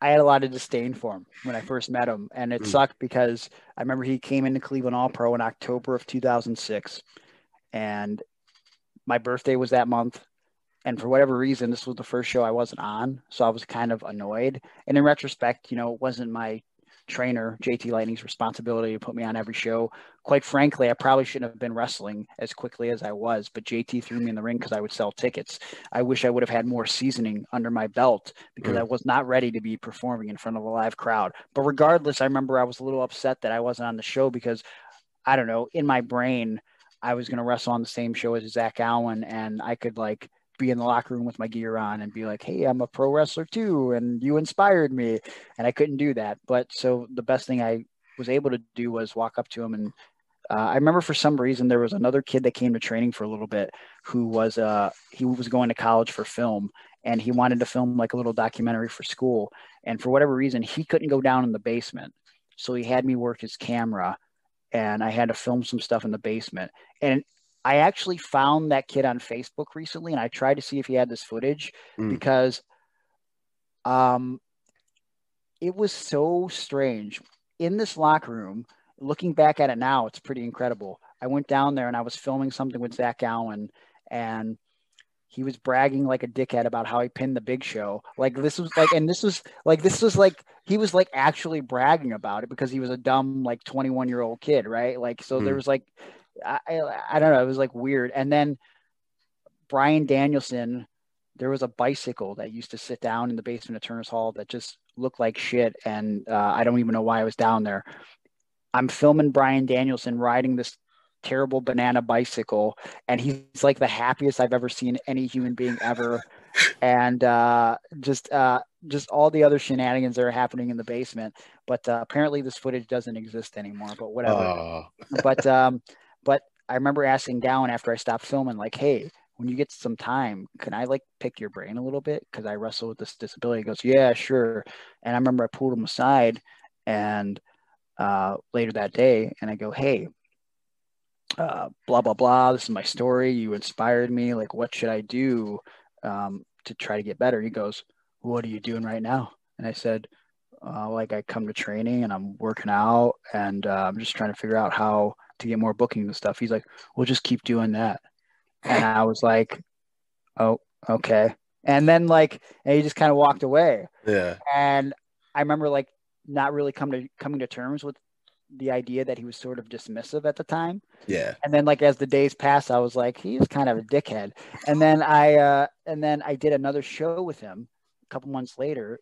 I had a lot of disdain for him when I first met him, and it Mm. sucked because I remember he came into Cleveland All Pro in October of 2006, and my birthday was that month. And for whatever reason, this was the first show I wasn't on, so I was kind of annoyed. And in retrospect, you know, it wasn't my trainer JT Lightning's responsibility to put me on every show. Quite frankly, I probably shouldn't have been wrestling as quickly as I was, but JT threw me in the ring because I would sell tickets. I wish I would have had more seasoning under my belt because Mm. I was not ready to be performing in front of a live crowd. But regardless, I remember I was a little upset that I wasn't on the show because I don't know, in my brain, I was going to wrestle on the same show as Zach Gowen and I could like be in the locker room with my gear on and be like, hey, I'm a pro wrestler too. And you inspired me. And I couldn't do that. But so the best thing I was able to do was walk up to him and uh, I remember for some reason there was another kid that came to training for a little bit who was uh he was going to college for film and he wanted to film like a little documentary for school and for whatever reason he couldn't go down in the basement so he had me work his camera and I had to film some stuff in the basement and I actually found that kid on Facebook recently and I tried to see if he had this footage Mm. because um it was so strange in this locker room looking back at it now, it's pretty incredible. I went down there and I was filming something with Zach Gowen, and he was bragging like a dickhead about how he pinned the Big Show. Like this was like, and this was like this was like he was like actually bragging about it because he was a dumb like 21 year old kid, right? Like so there Hmm. was like I, I I don't know, it was like weird. And then Bryan Danielson, there was a bicycle that used to sit down in the basement of Turner's Hall that just looked like shit, and uh, I don't even know why I was down there. I'm filming Bryan Danielson riding this terrible banana bicycle, and he's like the happiest I've ever seen any human being ever. and uh, just uh, just all the other shenanigans that are happening in the basement. But uh, apparently, this footage doesn't exist anymore. But whatever. Ah, but um, but I remember asking Gowen after I stopped filming, like, hey. When you get some time, can I like pick your brain a little bit? Because I wrestle with this disability. He goes, yeah, sure. And I remember I pulled him aside, and uh, later that day and I go, Hey, uh, blah, blah, blah. This is my story. You inspired me. Like, what should I do um, to try to get better? He goes, What are you doing right now? And I said, uh, Like, I come to training and I'm working out and uh, I'm just trying to figure out how to get more bookings and stuff. He's like, We'll just keep doing that. And I was like, Oh, okay. And then, like, and he just kind of walked away yeah. and I remember like not really come to coming to terms with the idea that he was sort of dismissive at the time. Yeah. And then like as the days passed, I was like, he's kind of a dickhead. And then I uh and then I did another show with him a couple months later.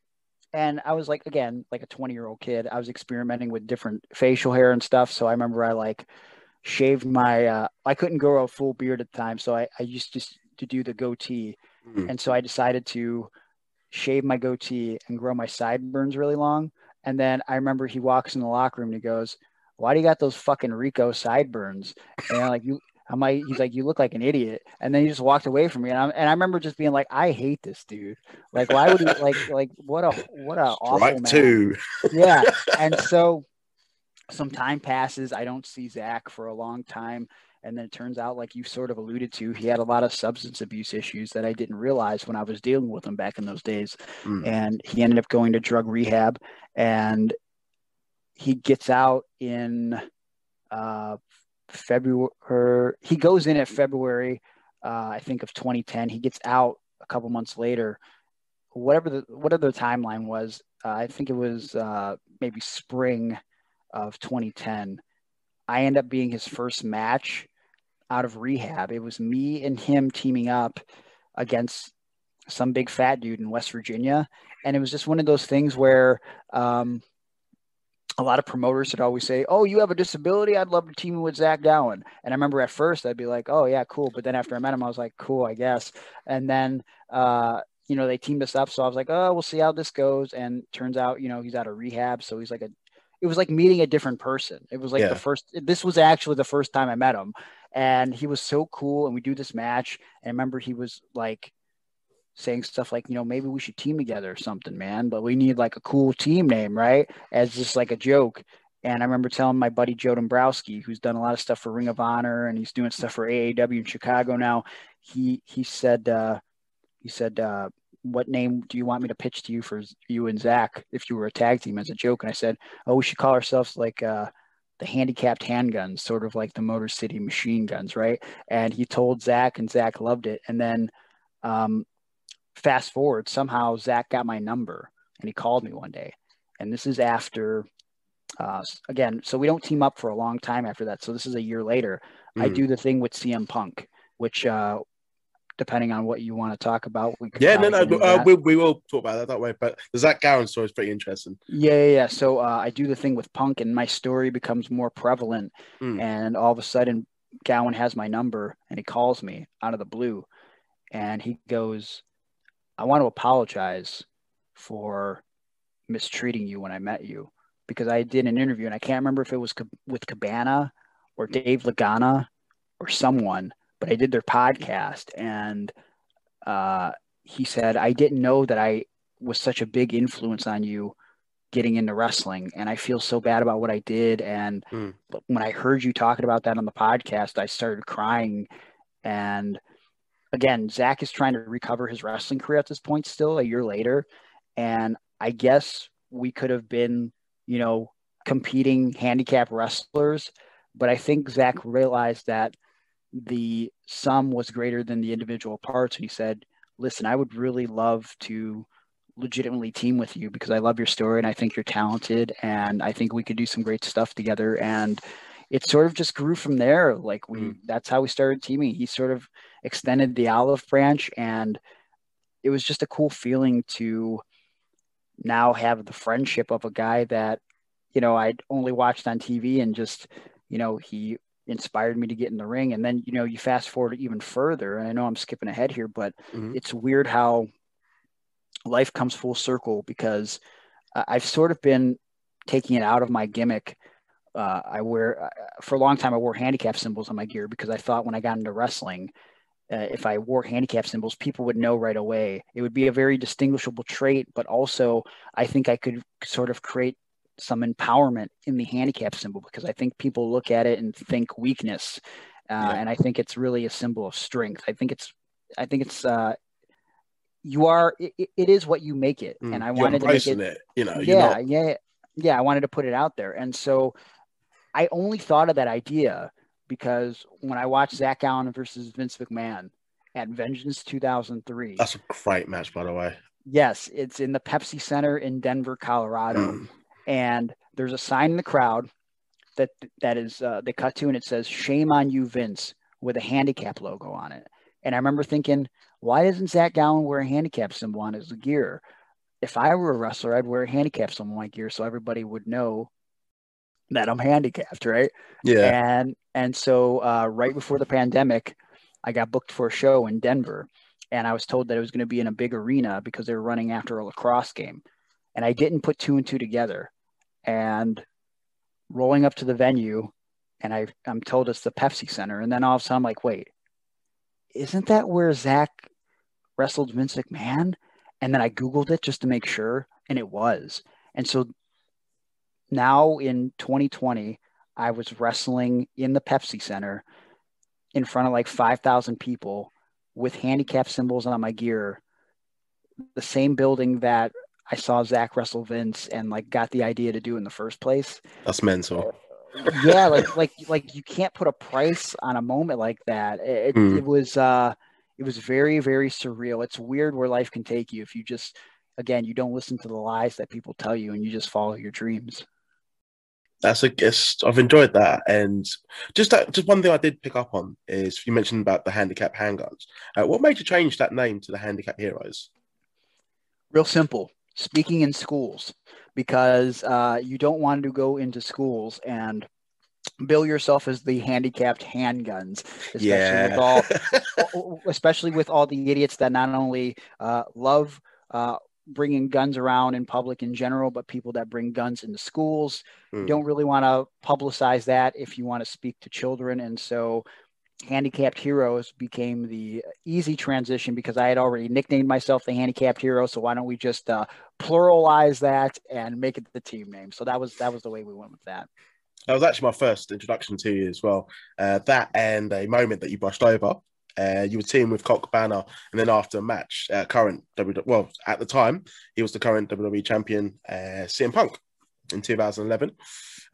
And I was like again, like a 20 year old kid. I was experimenting with different facial hair and stuff. So I remember I like shaved my uh I couldn't grow a full beard at the time. So I, I used just to do the goatee. Mm. And so I decided to shave my goatee and grow my sideburns really long. And then I remember he walks in the locker room and he goes, Why do you got those fucking Rico sideburns? And I'm like, you I'm like, he's like, you look like an idiot. And then he just walked away from me. And, I'm, and I remember just being like, I hate this dude. Like, why would he like, like, what a, what a awful Strike man. two. Yeah. And so some time passes. I don't see Zach for a long time. And then it turns out, like you sort of alluded to, he had a lot of substance abuse issues that I didn't realize when I was dealing with him back in those days. Mm. And he ended up going to drug rehab and he gets out in uh, February. He goes in at February, uh, I think, of 2010. He gets out a couple months later whatever the whatever the timeline was. Uh, I think it was uh, maybe spring of 2010. I end up being his first match out of rehab. It was me and him teaming up against some big fat dude in West Virginia, and it was just one of those things where. Um, a lot of promoters would always say, "Oh, you have a disability? I'd love to team with Zach Gowen." And I remember at first I'd be like, "Oh yeah, cool," but then after I met him, I was like, "Cool, I guess." And then uh, you know they teamed us up, so I was like, "Oh, we'll see how this goes." And turns out, you know, he's out of rehab, so he's like a. It was like meeting a different person. It was like Yeah. the first. This was actually the first time I met him, and he was so cool. And we do this match, and I remember he was like saying stuff like, you know, maybe we should team together or something, man. But we need like a cool team name, right? As just like a joke. And I remember telling my buddy Joe Dombrowski, who's done a lot of stuff for Ring of Honor and he's doing stuff for AAW in Chicago now. He he said uh, he said, uh, "What name do you want me to pitch to you for you and Zach if you were a tag team?" As a joke, and I said, "Oh, we should call ourselves like uh, the handicapped handguns, sort of like the Motor City machine guns, right?" And he told Zach, and Zach loved it. And then um, fast forward, somehow Zach got my number and he called me one day. And this is after, uh, again, so we don't team up for a long time after that. So this is a year later. I Mm. do the thing with CM Punk, which, uh, depending on what you want to talk about, we Yeah, no, no, uh, we, we will talk about that that way. But the Zach Gowen story is pretty interesting. Yeah, yeah, yeah. So uh, I do the thing with Punk, and my story becomes more prevalent. Mm. And all of a sudden, Gowen has my number, and he calls me out of the blue, and he goes, "I want to apologize for mistreating you when I met you because I did an interview, and I can't remember if it was with Cabana or Dave Lagana or someone, but I did their podcast, and uh, he said I didn't know that I was such a big influence on you." getting into wrestling and I feel so bad about what I did and Mm. when I heard you talking about that on the podcast I started crying and again Zach is trying to recover his wrestling career at this point still a year later and I guess we could have been you know competing handicap wrestlers but I think Zach realized that the sum was greater than the individual parts and he said listen I would really love to legitimately team with you because I love your story and I think you're talented and I think we could do some great stuff together. And it sort of just grew from there. Like we Mm. that's how we started teaming. He sort of extended the olive branch and it was just a cool feeling to now have the friendship of a guy that you know I'd only watched on TV and just you know he inspired me to get in the ring and then you know you fast forward even further and I know I'm skipping ahead here but Mhm. it's weird how life comes full circle because I've sort of been taking it out of my gimmick. Uh, I wear uh, for a long time. I wore handicap symbols on my gear because I thought when I got into wrestling, uh, if I wore handicap symbols, people would know right away. It would be a very distinguishable trait, but also I think I could sort of create some empowerment in the handicap symbol because I think people look at it and think weakness, uh, Yeah. and I think it's really a symbol of strength. I think it's, I think it's, uh, you are, it, it is what you make it, Mm. and I wanted to make it it. You know, yeah, yeah, yeah. I wanted to put it out there, and so I only thought of that idea because when I watched Zach Gowen versus Vince McMahon at Vengeance 2003, That's a great match, by the way. yes, it's in the Pepsi Center in Denver, Colorado, Mm. And there's a sign in the crowd that that is uh, they cut to, and it says "Shame on you, Vince," with a handicap logo on it. And I remember thinking, why doesn't Zach Gowen wear a handicap symbol on his gear? If I were a wrestler, I'd wear a handicap symbol on my gear so everybody would know that I'm handicapped, right? Yeah. And and so uh, right before the pandemic, I got booked for a show in Denver, and I was told that it was going to be in a big arena because they were running after a lacrosse game, and I didn't put two and two together. And rolling up to the venue, and I I'm told it's the Pepsi Center, and then all of a sudden I'm like, wait, isn't that where Zach wrestled Vince McMahon? And then I googled it just to make sure, and it was. And so now in 2020, I was wrestling in the Pepsi Center in front of like 5,000 people with handicap symbols on my gear, the same building that I saw Zach wrestle Vince and like got the idea to do in the first place. That's mental. yeah, like like like you can't put a price on a moment like that. It, Hmm. it was uh it was very, very surreal. It's weird where life can take you if you just, again, you don't listen to the lies that people tell you and you just follow your dreams. That's a guess. I've enjoyed that, and just that, just one thing I did pick up on is you mentioned about the handicap handguns. Uh, what made you change that name to the Handicap Heroes? Real simple. Speaking in schools, because uh, you don't want to go into schools and bill yourself as the handicapped handguns, especially Yeah. with all, especially with all the idiots that not only uh, love uh, bringing guns around in public in general, but people that bring guns into schools. Hmm. don't really want to publicize that if you want to speak to children, and so. Handicapped Heroes became the easy transition because I had already nicknamed myself the Handicapped Hero. So why don't we just uh, pluralize that and make it the team name? So that was that was the way we went with that. That was actually my first introduction to you as well. Uh, that and a moment that you brushed over. Uh, you were teaming with Colt Cabana, and then after a match, uh, current WWE, well, at the time, he was the current WWE champion, uh, CM Punk, in 2011,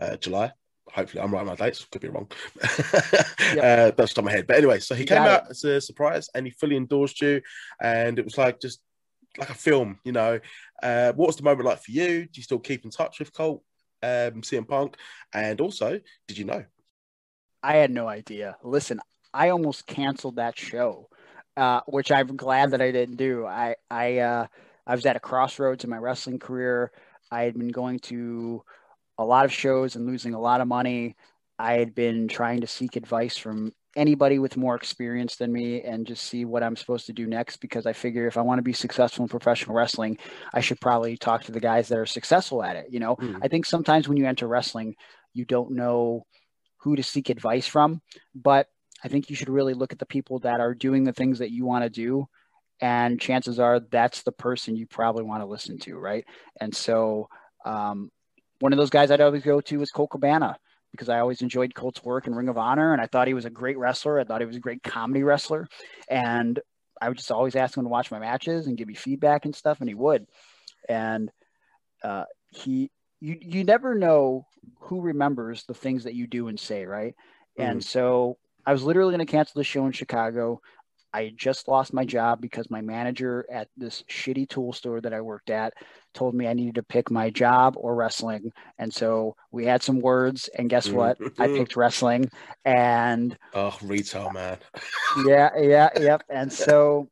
uh, July. Hopefully, I'm right on my dates. Could be wrong. uh, that's on my head. But anyway, so he came got out as a surprise, and he fully endorsed you, and it was like just like a film, you know. Uh, what was the moment like for you? Do you still keep in touch with Colt, um, CM Punk? And also, did you know? I had no idea. Listen, I almost canceled that show, uh, which I'm glad that I didn't do. I I uh, I was at a crossroads in my wrestling career. I had been going to a lot of shows and losing a lot of money. I had been trying to seek advice from anybody with more experience than me and just see what I'm supposed to do next because I figure if I want to be successful in professional wrestling, I should probably talk to the guys that are successful at it. You know, Hmm. I think sometimes when you enter wrestling, you don't know who to seek advice from, but I think you should really look at the people that are doing the things that you want to do. And chances are that's the person you probably want to listen to, right? And so, um, one of those guys I'd always go to was Colt Cabana because I always enjoyed Colt's work in Ring of Honor, and I thought he was a great wrestler. I thought he was a great comedy wrestler, and I would just always ask him to watch my matches and give me feedback and stuff, and he would. And uh, he, you, you never know who remembers the things that you do and say, right? And so I was literally going to cancel the show in Chicago. I had just lost my job because my manager at this shitty tool store that I worked at told me I needed to pick my job or wrestling. And so we had some words, and guess mm-hmm. what? I mm-hmm. picked wrestling. And Oh, retail man. yeah, yeah, yep. And so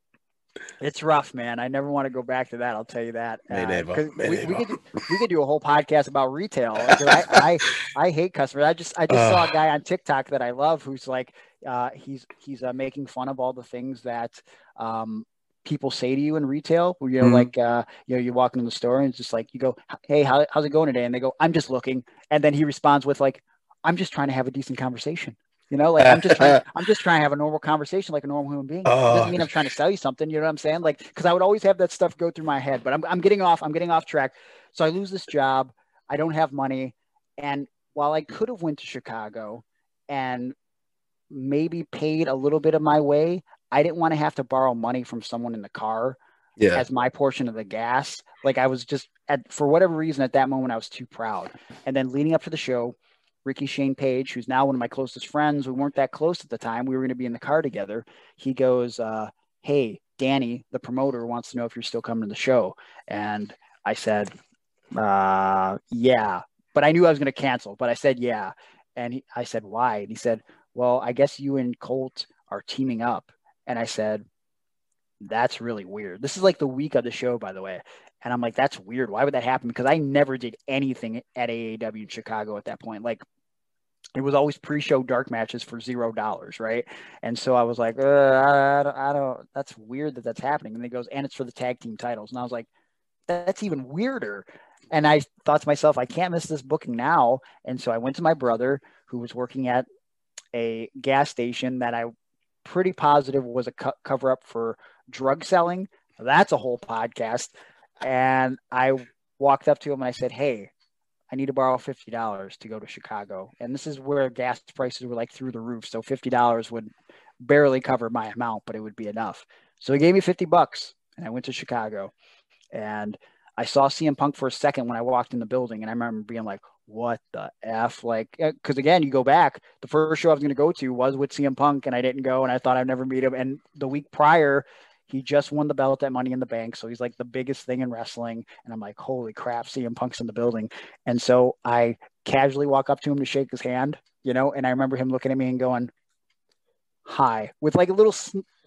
it's rough, man. I never want to go back to that. I'll tell you that. Me uh, neither, 'cause me we, we could we could do a whole podcast about retail. I, I I hate customers. I just I just saw a guy on TikTok that I love who's like uh, he's he's uh, making fun of all the things that um, people say to you in retail. You know, Mhm. like uh, you know, you walk into the store and it's just like you go, "Hey, how, how's it going today?" And they go, "I'm just looking," and then he responds with like, "I'm just trying to have a decent conversation." You know, like I'm just trying, I'm just trying to have a normal conversation like a normal human being. It Oh. doesn't mean I'm trying to sell you something. You know what I'm saying? Like, because I would always have that stuff go through my head. But I'm, I'm getting off. I'm getting off track. So I lose this job. I don't have money, and while I could have went to Chicago and maybe paid a little bit of my way, I didn't want to have to borrow money from someone in the car Yeah. as my portion of the gas. Like I was just at for whatever reason at that moment I was too proud. And then leading up to the show, Ricky Shane Page, who's now one of my closest friends, we weren't that close at the time. We were going to be in the car together. He goes, uh, "Hey, Danny, the promoter wants to know if you're still coming to the show." And I said, uh, "Yeah," but I knew I was going to cancel. But I said, "Yeah," and he, I said, "Why?" And he said, "Well, I guess you and Colt are teaming up." And I said, that's really weird. This is like the week of the show, by the way. And I'm like, that's weird. Why would that happen? Because I never did anything at AAW in Chicago at that point. Like, it was always pre-show dark matches for zero dollars, right? And so I was like, I, don't, I don't. That's weird that that's happening. And he goes, and it's for the tag team titles. And I was like, that's even weirder. And I thought to myself, I can't miss this booking now. And so I went to my brother, who was working at a gas station that I pretty positive was a co- cover up for drug selling. That's a whole podcast. And I walked up to him and I said, Hey, I need to borrow $50 to go to Chicago. And this is where gas prices were like through the roof. So $50 would barely cover my amount, but it would be enough. So he gave me 50 bucks and I went to Chicago. And I saw CM Punk for a second when I walked in the building. And I remember being like, what the f? Like, eh, because again, you go back, the first show I was going to go to was with CM Punk, and I didn't go, and I thought I'd never meet him. And the week prior, he just won the belt at Money in the Bank, so he's like the biggest thing in wrestling. And I'm like, holy crap, CM Punk's in the building. And so I casually walk up to him to shake his hand, you know, and I remember him looking at me and going, hi with like a little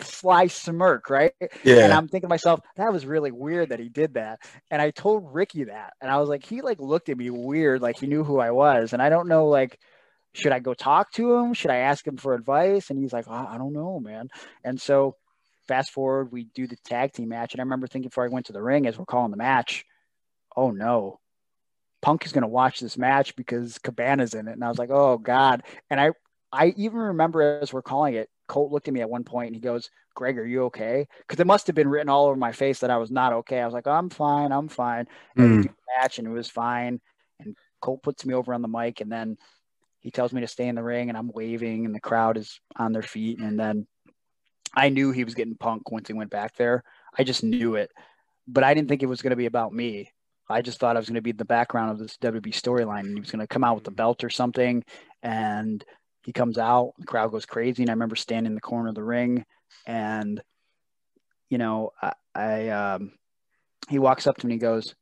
sly smirk, right? Yeah. And I'm thinking to myself, that was really weird that he did that. And I told Ricky that, and I was like, he like looked at me weird, like he knew who I was, and I don't know, like, should I go talk to him? Should I ask him for advice? And he's like, oh, I don't know, man. And so, fast forward, we do the tag team match, and I remember thinking before I went to the ring as we're calling the match, oh no. Punk is going to watch this match because Cabana's in it. And I was like, oh, God. And I I even remember as we're calling it, Colt looked at me at one point and he goes, Greg, are you okay? Because it must have been written all over my face that I was not okay. I was like, I'm fine, I'm fine. And mm. match and it was fine. And Colt puts me over on the mic and then he tells me to stay in the ring and I'm waving and the crowd is on their feet. And then I knew he was getting punk once he went back there. I just knew it. But I didn't think it was going to be about me. I just thought I was going to be in the background of this WWE storyline and he was going to come out with the belt or something. And he comes out, the crowd goes crazy. And I remember standing in the corner of the ring and, you know, I, I um, he walks up to me and he goes,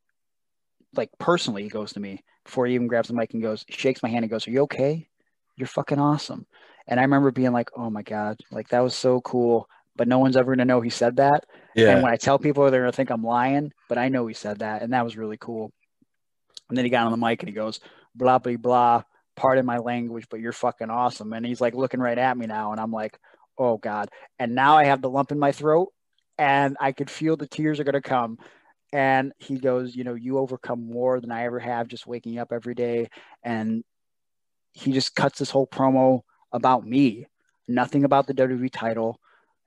like personally, he goes to me before he even grabs the mic and goes, shakes my hand and goes, Are you okay? You're fucking awesome. And I remember being like, Oh my God, like that was so cool. But no one's ever gonna know he said that. Yeah. And when I tell people, they're gonna think I'm lying, but I know he said that, and that was really cool. And then he got on the mic and he goes, blah blah blah pardon my language, but you're fucking awesome. And he's like looking right at me now. And I'm like, oh God. And now I have the lump in my throat and I could feel the tears are going to come. And he goes, you know, you overcome more than I ever have just waking up every day. And he just cuts this whole promo about me, nothing about the WWE title,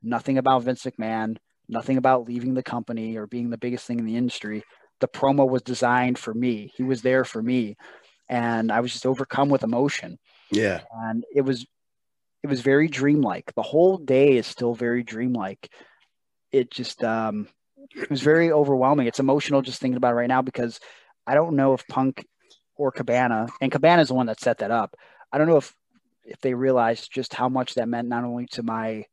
nothing about Vince McMahon, nothing about leaving the company or being the biggest thing in the industry. The promo was designed for me. He was there for me and I was just overcome with emotion. Yeah. And it was it was very dreamlike. The whole day is still very dreamlike. It just um it was very overwhelming. It's emotional just thinking about it right now because I don't know if Punk or Cabana and Cabana is the one that set that up. I don't know if if they realized just how much that meant not only to my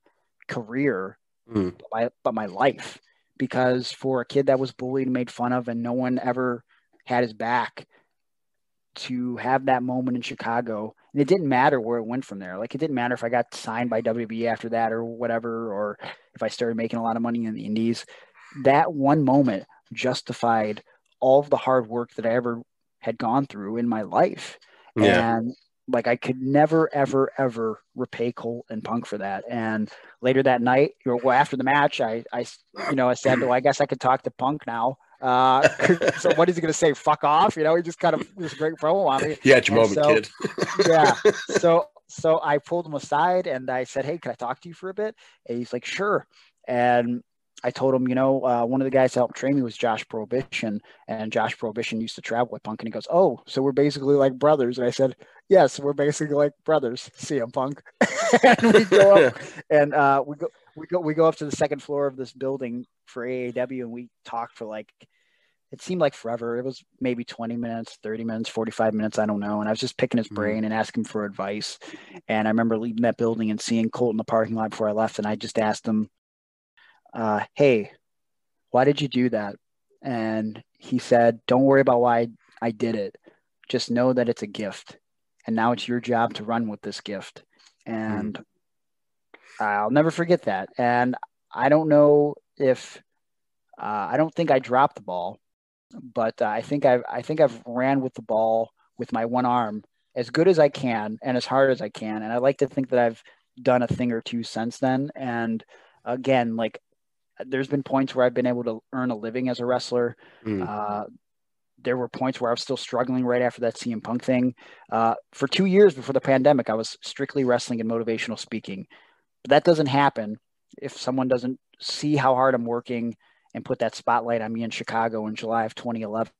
career mm. but, my, but my life because for a kid that was bullied and made fun of and no one ever had his back to have that moment in Chicago. And it didn't matter where it went from there. Like it didn't matter if I got signed by WB after that or whatever, or if I started making a lot of money in the Indies. That one moment justified all of the hard work that I ever had gone through in my life. Yeah. And like I could never, ever, ever repay Colt and Punk for that. And later that night, or well, after the match, I, I, you know, I said, well, I guess I could talk to Punk now. Uh, so what is he going to say? Fuck off? You know, he just kind of was a great promo on me. Yeah, at your moment, so, kid. yeah. So so I pulled him aside and I said, "Hey, can I talk to you for a bit?" And he's like, "Sure." And I told him, you know, uh, one of the guys that helped train me was Josh Prohibition, and Josh Prohibition used to travel with Punk. And he goes, "Oh, so we're basically like brothers." And I said, "Yes, we're basically like brothers." CM Punk, and we go up and uh, we go we go we go up to the second floor of this building for AAW, and we talked for like it seemed like forever. It was maybe 20 minutes, 30 minutes, 45 minutes, I don't know. And I was just picking his mm-hmm. brain and asking for advice. And I remember leaving that building and seeing Colt in the parking lot before I left. And I just asked him, uh, Hey, why did you do that? And he said, Don't worry about why I did it. Just know that it's a gift. And now it's your job to run with this gift. And mm-hmm. I'll never forget that. And I don't know if uh, I don't think I dropped the ball, but uh, I think I've I think I've ran with the ball with my one arm as good as I can and as hard as I can, and I like to think that I've done a thing or two since then. And again, like there's been points where I've been able to earn a living as a wrestler. Mm. Uh, there were points where I was still struggling right after that CM Punk thing. Uh, for two years before the pandemic, I was strictly wrestling and motivational speaking. But that doesn't happen if someone doesn't see how hard I'm working and put that spotlight on me in Chicago in July of 2011.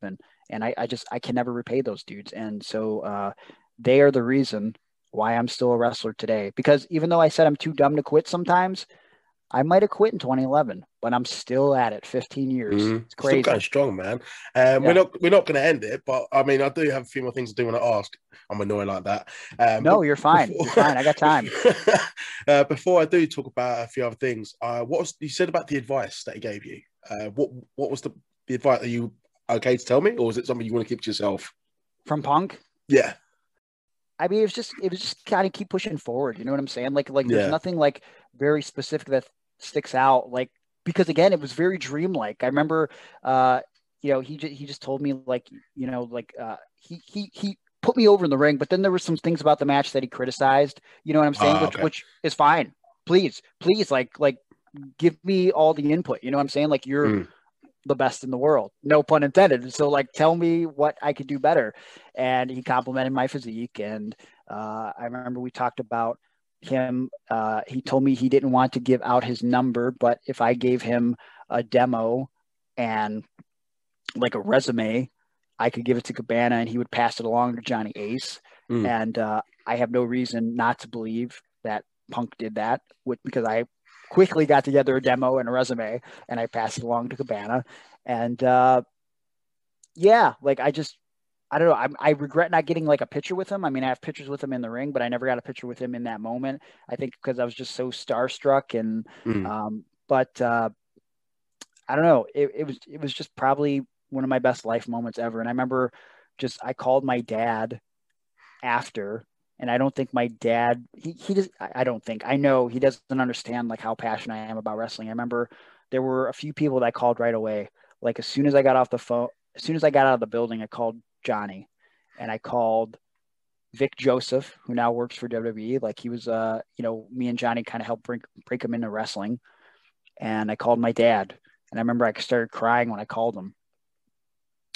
And I, I just, I can never repay those dudes. And so uh, they are the reason why I'm still a wrestler today. Because even though I said I'm too dumb to quit sometimes, I might have quit in 2011, but I'm still at it. 15 years. Mhm. It's crazy. Still going strong, man. Um, Yeah. We're not we're not going to end it, but I mean, I do have a few more things I do want to ask. I'm annoying like that. Um, no, you're fine. before- You're fine. I got time. uh, before I do talk about a few other things, uh, what was you said about the advice that he gave you? Uh, what what was the, the advice? Are you okay to tell me, or is it something you want to keep to yourself? From Punk, Yeah, I mean, it was just it was just kind of keep pushing forward. You know what I'm saying? Like like there's nothing like very specific that sticks out. Like because again, it was very dreamlike. I remember, uh, you know, he just he just told me like you know like uh, he he he put me over in the ring, but then there were some things about the match that he criticized. You know what I'm saying? Ah, which okay. which is fine. Please, please, like like give me all the input. You know what I'm saying? Like you're Mm. The best in the world. No pun intended. So like tell me what I could do better. And he complimented my physique. And uh, I remember we talked about him. Uh, he told me he didn't want to give out his number, but if I gave him a demo and like a resume, I could give it to Cabana and he would pass it along to Johnny Ace. Mm. And uh, I have no reason not to believe that Punk did that with, because I quickly got together a demo and a resume and I passed it along to Cabana. And uh, yeah, like I just, I don't know. I, I regret not getting like a picture with him. I mean, I have pictures with him in the ring, but I never got a picture with him in that moment. I think because I was just so starstruck and, Mm. um, but uh, I don't know. It, it was it was just probably one of my best life moments ever. And I remember just I called my dad after, and I don't think my dad he he just I don't think I know he doesn't understand like how passionate I am about wrestling. I remember there were a few people that I called right away. Like as soon as I got off the phone, as soon as I got out of the building, I called Johnny, and I called Vic Joseph, who now works for WWE. Like he was, uh, you know, me and Johnny kind of helped break break him into wrestling. And I called my dad, and I remember I started crying when I called him.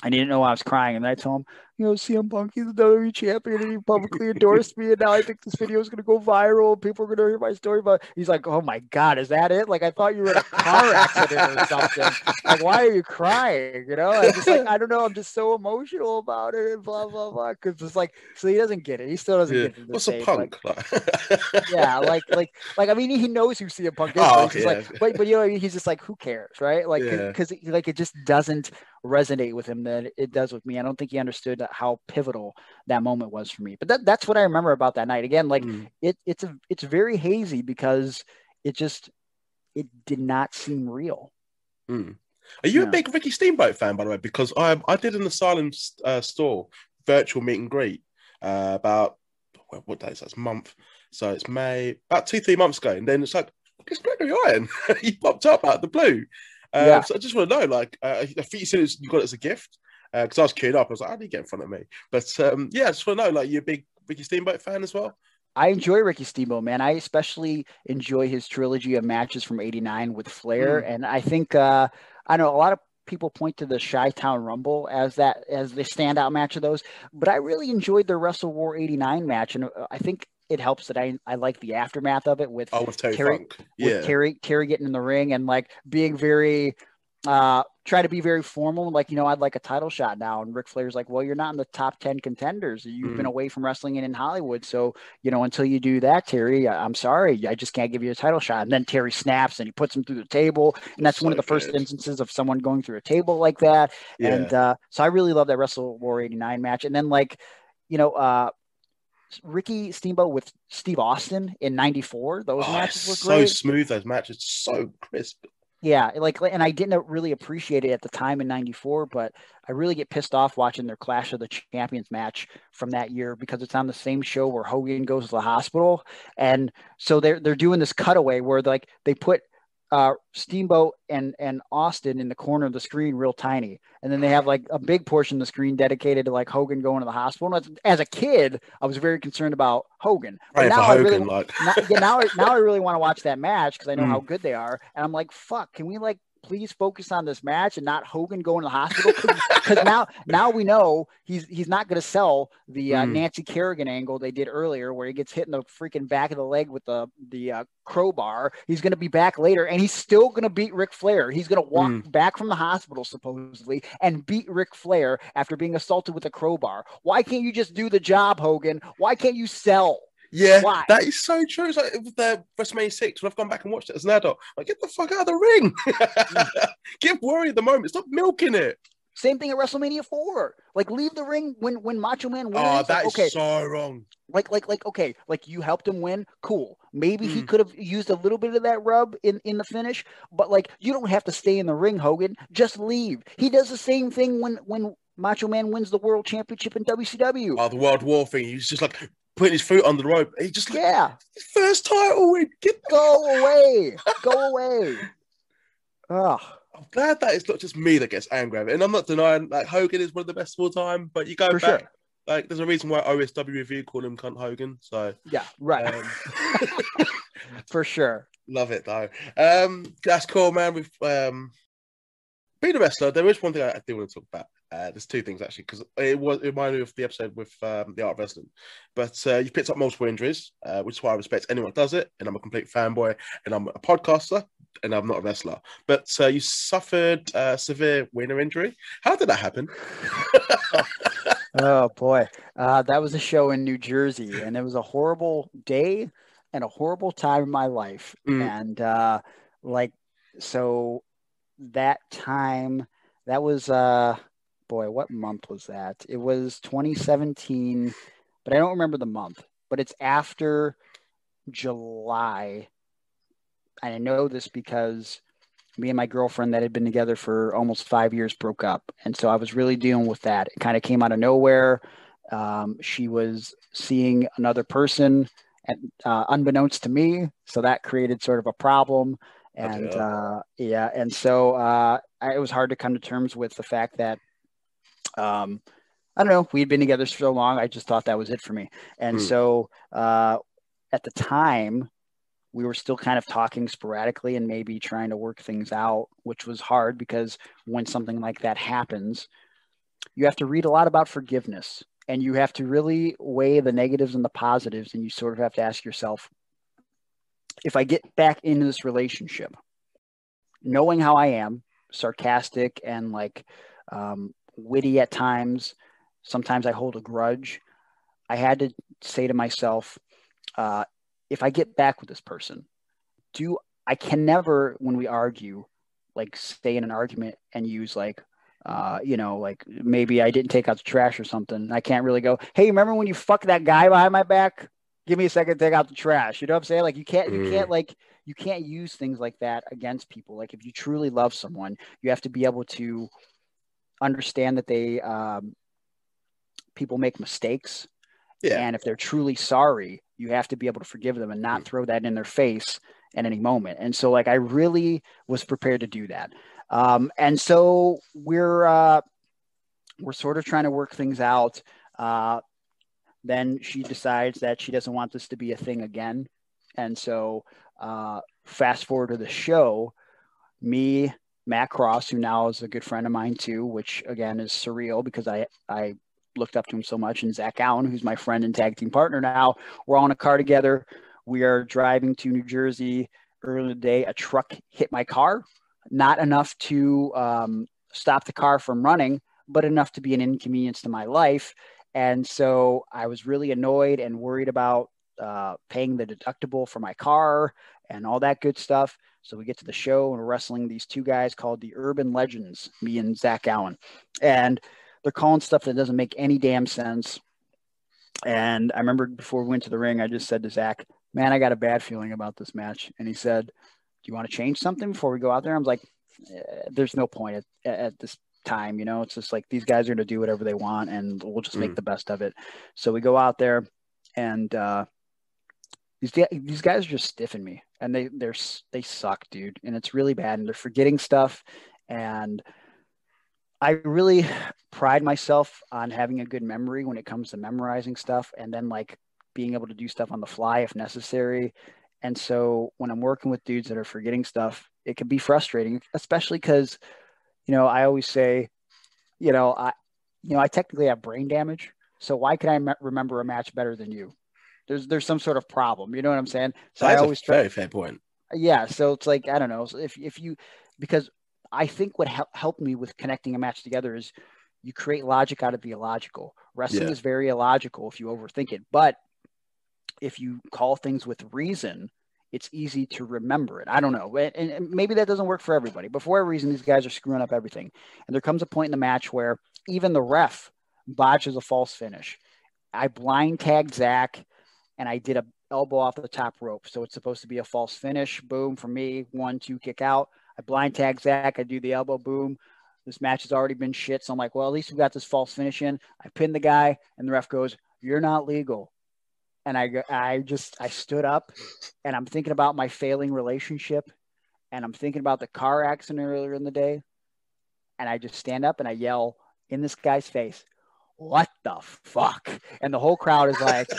I didn't know I was crying, and then I told him, you know, CM Punk, he's the WWE champion, and he publicly endorsed me, and now I think this video is gonna go viral, and people are gonna hear my story. But he's like, oh my god, is that it? Like I thought you were in a car accident or something. Like why are you crying? You know, I'm just like I don't know, I'm just so emotional about it, and blah blah blah. Because it's like, so he doesn't get it. He still doesn't Yeah. get it. What's a punk? Like, yeah, like like like I mean he knows who CM Punk is, Oh, but, he's okay, just like, yeah. but but you know he's just like who cares, right? Like Yeah. because like it just doesn't resonate with him that it does with me. I don't think he understood how pivotal that moment was for me. But that that's what I remember about that night. Again, like Mm. it it's a it's very hazy because it just it did not seem real. Mm. Are you Yeah. a big Ricky Steamboat fan, by the way? Because I I did an Asylum uh, store virtual meet and greet uh, about what, what day is that? Month, so it's May about two three months ago, and then it's like it's Gregory Iron. he popped up out of the blue. Uh, Yeah. So I just want to know, like, uh, I think you said was, you got it as a gift because I was queued up. I was like, do you get in front of me? But um, yeah, I just want to know, like, you're a big Ricky Steamboat fan as well? I enjoy Ricky Steamboat, man. I especially enjoy his trilogy of matches from '89 with Flair, and I think uh, I know a lot of people point to the Chi Town Rumble as that as the standout match of those, but I really enjoyed the Wrestle War '89 match, and uh, I think it helps that I I like the aftermath of it with Oh, with Terry Terry- Funk. with Yeah. Terry Terry getting in the ring and like being very uh try to be very formal like you know I'd like a title shot now and Ric Flair's like well you're not in the top 10 contenders you've been Mm. away from wrestling and in Hollywood so you know until you do that Terry I- I'm sorry I just can't give you a title shot and then Terry snaps and he puts him through the table and that's one of So the first good. instances of someone going through a table like that Yeah. and uh so I really love that Wrestle War 89 match and then like you know uh Ricky Steamboat with Steve Austin in 94 those Oh, matches were great so smooth, those matches, so crisp. yeah, like, and I didn't really appreciate it at the time in '94, but I really get pissed off watching their Clash of the Champions match from that year because it's on the same show where Hogan goes to the hospital, and so they're they're doing this cutaway where like they put uh, Steamboat and and Austin in the corner of the screen, real tiny, and then they have like a big portion of the screen dedicated to like Hogan going to the hospital. And as, as a kid, I was very concerned about Hogan, but for now I really Hogan, like, now, yeah, now, I- now I really want to watch that match because I know Mm. how good they are. And I'm like, fuck, can we like please focus on this match and not Hogan going to the hospital? Because now, now we know he's he's not going to sell the uh, Mm. Nancy Kerrigan angle they did earlier, where he gets hit in the freaking back of the leg with the the uh, crowbar. He's going to be back later, and he's still going to beat Ric Flair. He's going to walk Mm. back from the hospital supposedly and beat Ric Flair after being assaulted with a crowbar. Why can't you just do the job, Hogan? Why can't you sell? Yeah, Why? that is so true. It's like with the WrestleMania six. When I've gone back and watched it as an adult, like get the fuck out of the ring. Give worry at the moment. Stop milking it. Same thing at WrestleMania four. Like leave the ring when when Macho Man wins. Oh, like, that is okay, so wrong. like like like okay, like you helped him win. Cool. Maybe he Mm. could have used a little bit of that rub in in the finish, but like you don't have to stay in the ring, Hogan. Just leave. He does the same thing when when Macho Man wins the World Championship in WCW. Oh, the World War thing. He's just like putting his foot under the rope. He just like yeah, first title win. Get go away, go away. Ugh. I'm glad that it's not just me that gets angry at it. And I'm not denying like Hogan is one of the best of all time, but you go For back. sure. Like there's a reason why OSW review call him cunt Hogan. So Yeah, right. um, For sure. love it though. Um that's cool, man. We've um being a wrestler, there is one thing I, I do want to talk about. Uh, there's two things actually, because it was it reminded me of the episode with um, the art of wrestling. But uh, you've picked up multiple injuries, uh, which is why I respect anyone that does it. And I'm a complete fanboy, and I'm a podcaster, and I'm not a wrestler. But uh, you suffered uh, severe winter injury. How did that happen? Oh boy, uh, that was a show in New Jersey, and it was a horrible day and a horrible time in my life. Mm. And uh, like, so that time, that was uh, boy, what month was that? It was 2017, but I don't remember the month. But it's after July. And I know this because me and my girlfriend that had been together for almost five years broke up. And so I was really dealing with that. It kind of came out of nowhere. Um, she was seeing another person, and, uh, unbeknownst to me. So that created sort of a problem. And Okay. uh, yeah, and so uh, I, it was hard to come to terms with the fact that um, I don't know, we'd been together for so long. I just thought that was it for me. And Hmm. so uh, at the time, we were still kind of talking sporadically and maybe trying to work things out, which was hard because when something like that happens, you have to read a lot about forgiveness and you have to really weigh the negatives and the positives. And you sort of have to ask yourself if I get back into this relationship, knowing how I am, sarcastic and like um, witty at times, sometimes I hold a grudge. I had to say to myself, uh, if I get back with this person, do I can never, when we argue, like stay in an argument and use like, uh, you know, like maybe I didn't take out the trash or something. I can't really go, hey, remember when you fucked that guy behind my back? Give me a second to take out the trash. You know what I'm saying? Like you can't, you Mm. can't like, you can't use things like that against people. Like if you truly love someone, you have to be able to understand that they, um, people make mistakes Yeah. and if they're truly sorry, you have to be able to forgive them and not Mm. throw that in their face at any moment. And so, like, I really was prepared to do that. Um, and so we're uh, we're sort of trying to work things out. Uh, then she decides that she doesn't want this to be a thing again. And so, uh, fast forward to the show, me, Matt Cross, who now is a good friend of mine too, which again is surreal because I I looked up to him so much, and Zach Allen, who's my friend and tag team partner now, we're all in a car together. We are driving to New Jersey early in the day. A truck hit my car, not enough to um, stop the car from running, but enough to be an inconvenience to my life. And so I was really annoyed and worried about uh, paying the deductible for my car and all that good stuff. So we get to the show and we're wrestling these two guys called the Urban Legends, me and Zach Allen. And they're calling stuff that doesn't make any damn sense. And I remember before we went to the ring, I just said to Zach, man, I got a bad feeling about this match. And he said, do you want to change something before we go out there? I was like, eh, there's no point at, at this time. You know, it's just like these guys are going to do whatever they want and we'll just make Mm. the best of it. So we go out there and, uh, these, these guys are just stiffing me and they, they're, they suck, dude. And it's really bad. And they're forgetting stuff. And I really pride myself on having a good memory when it comes to memorizing stuff and then like being able to do stuff on the fly if necessary. And so when I'm working with dudes that are forgetting stuff, it can be frustrating, especially because, you know, I always say, you know, I, you know, I technically have brain damage. So why can I me- remember a match better than you? There's, there's some sort of problem. You know what I'm saying? So That's I always try very fair point. yeah so it's like i don't know so if, if you because i think what hel- helped me with connecting a match together is you create logic out of the illogical wrestling Yeah. is very illogical if you overthink it but if you call things with reason, it's easy to remember it. I don't know. And, and maybe that doesn't work for everybody. But for whatever reason, these guys are screwing up everything. And there comes a point in the match where even the ref botches a false finish. I blind tagged Zach and I did a elbow off the top rope. So it's supposed to be a false finish. Boom for me. One, two, kick out. I blind tag Zach. I do the elbow. Boom. This match has already been shit. So I'm like, well, at least we got this false finish in. I pin the guy, and the ref goes, "You're not legal." And I, I just, I stood up, and I'm thinking about my failing relationship, and I'm thinking about the car accident earlier in the day, and I just stand up and I yell in this guy's face, "What the fuck?" And the whole crowd is like,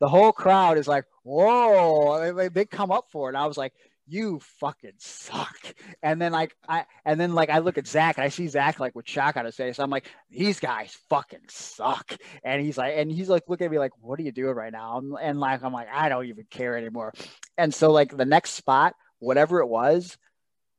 the whole crowd is like, "Whoa!" They, they come up for it. I was like, you fucking suck. And then like I and then like I look at Zach and I see Zach like with shock on his face. So I'm like, these guys fucking suck. And he's like, and he's like looking at me like, what are you doing right now? And like I'm like, I don't even care anymore. And so like the next spot, whatever it was,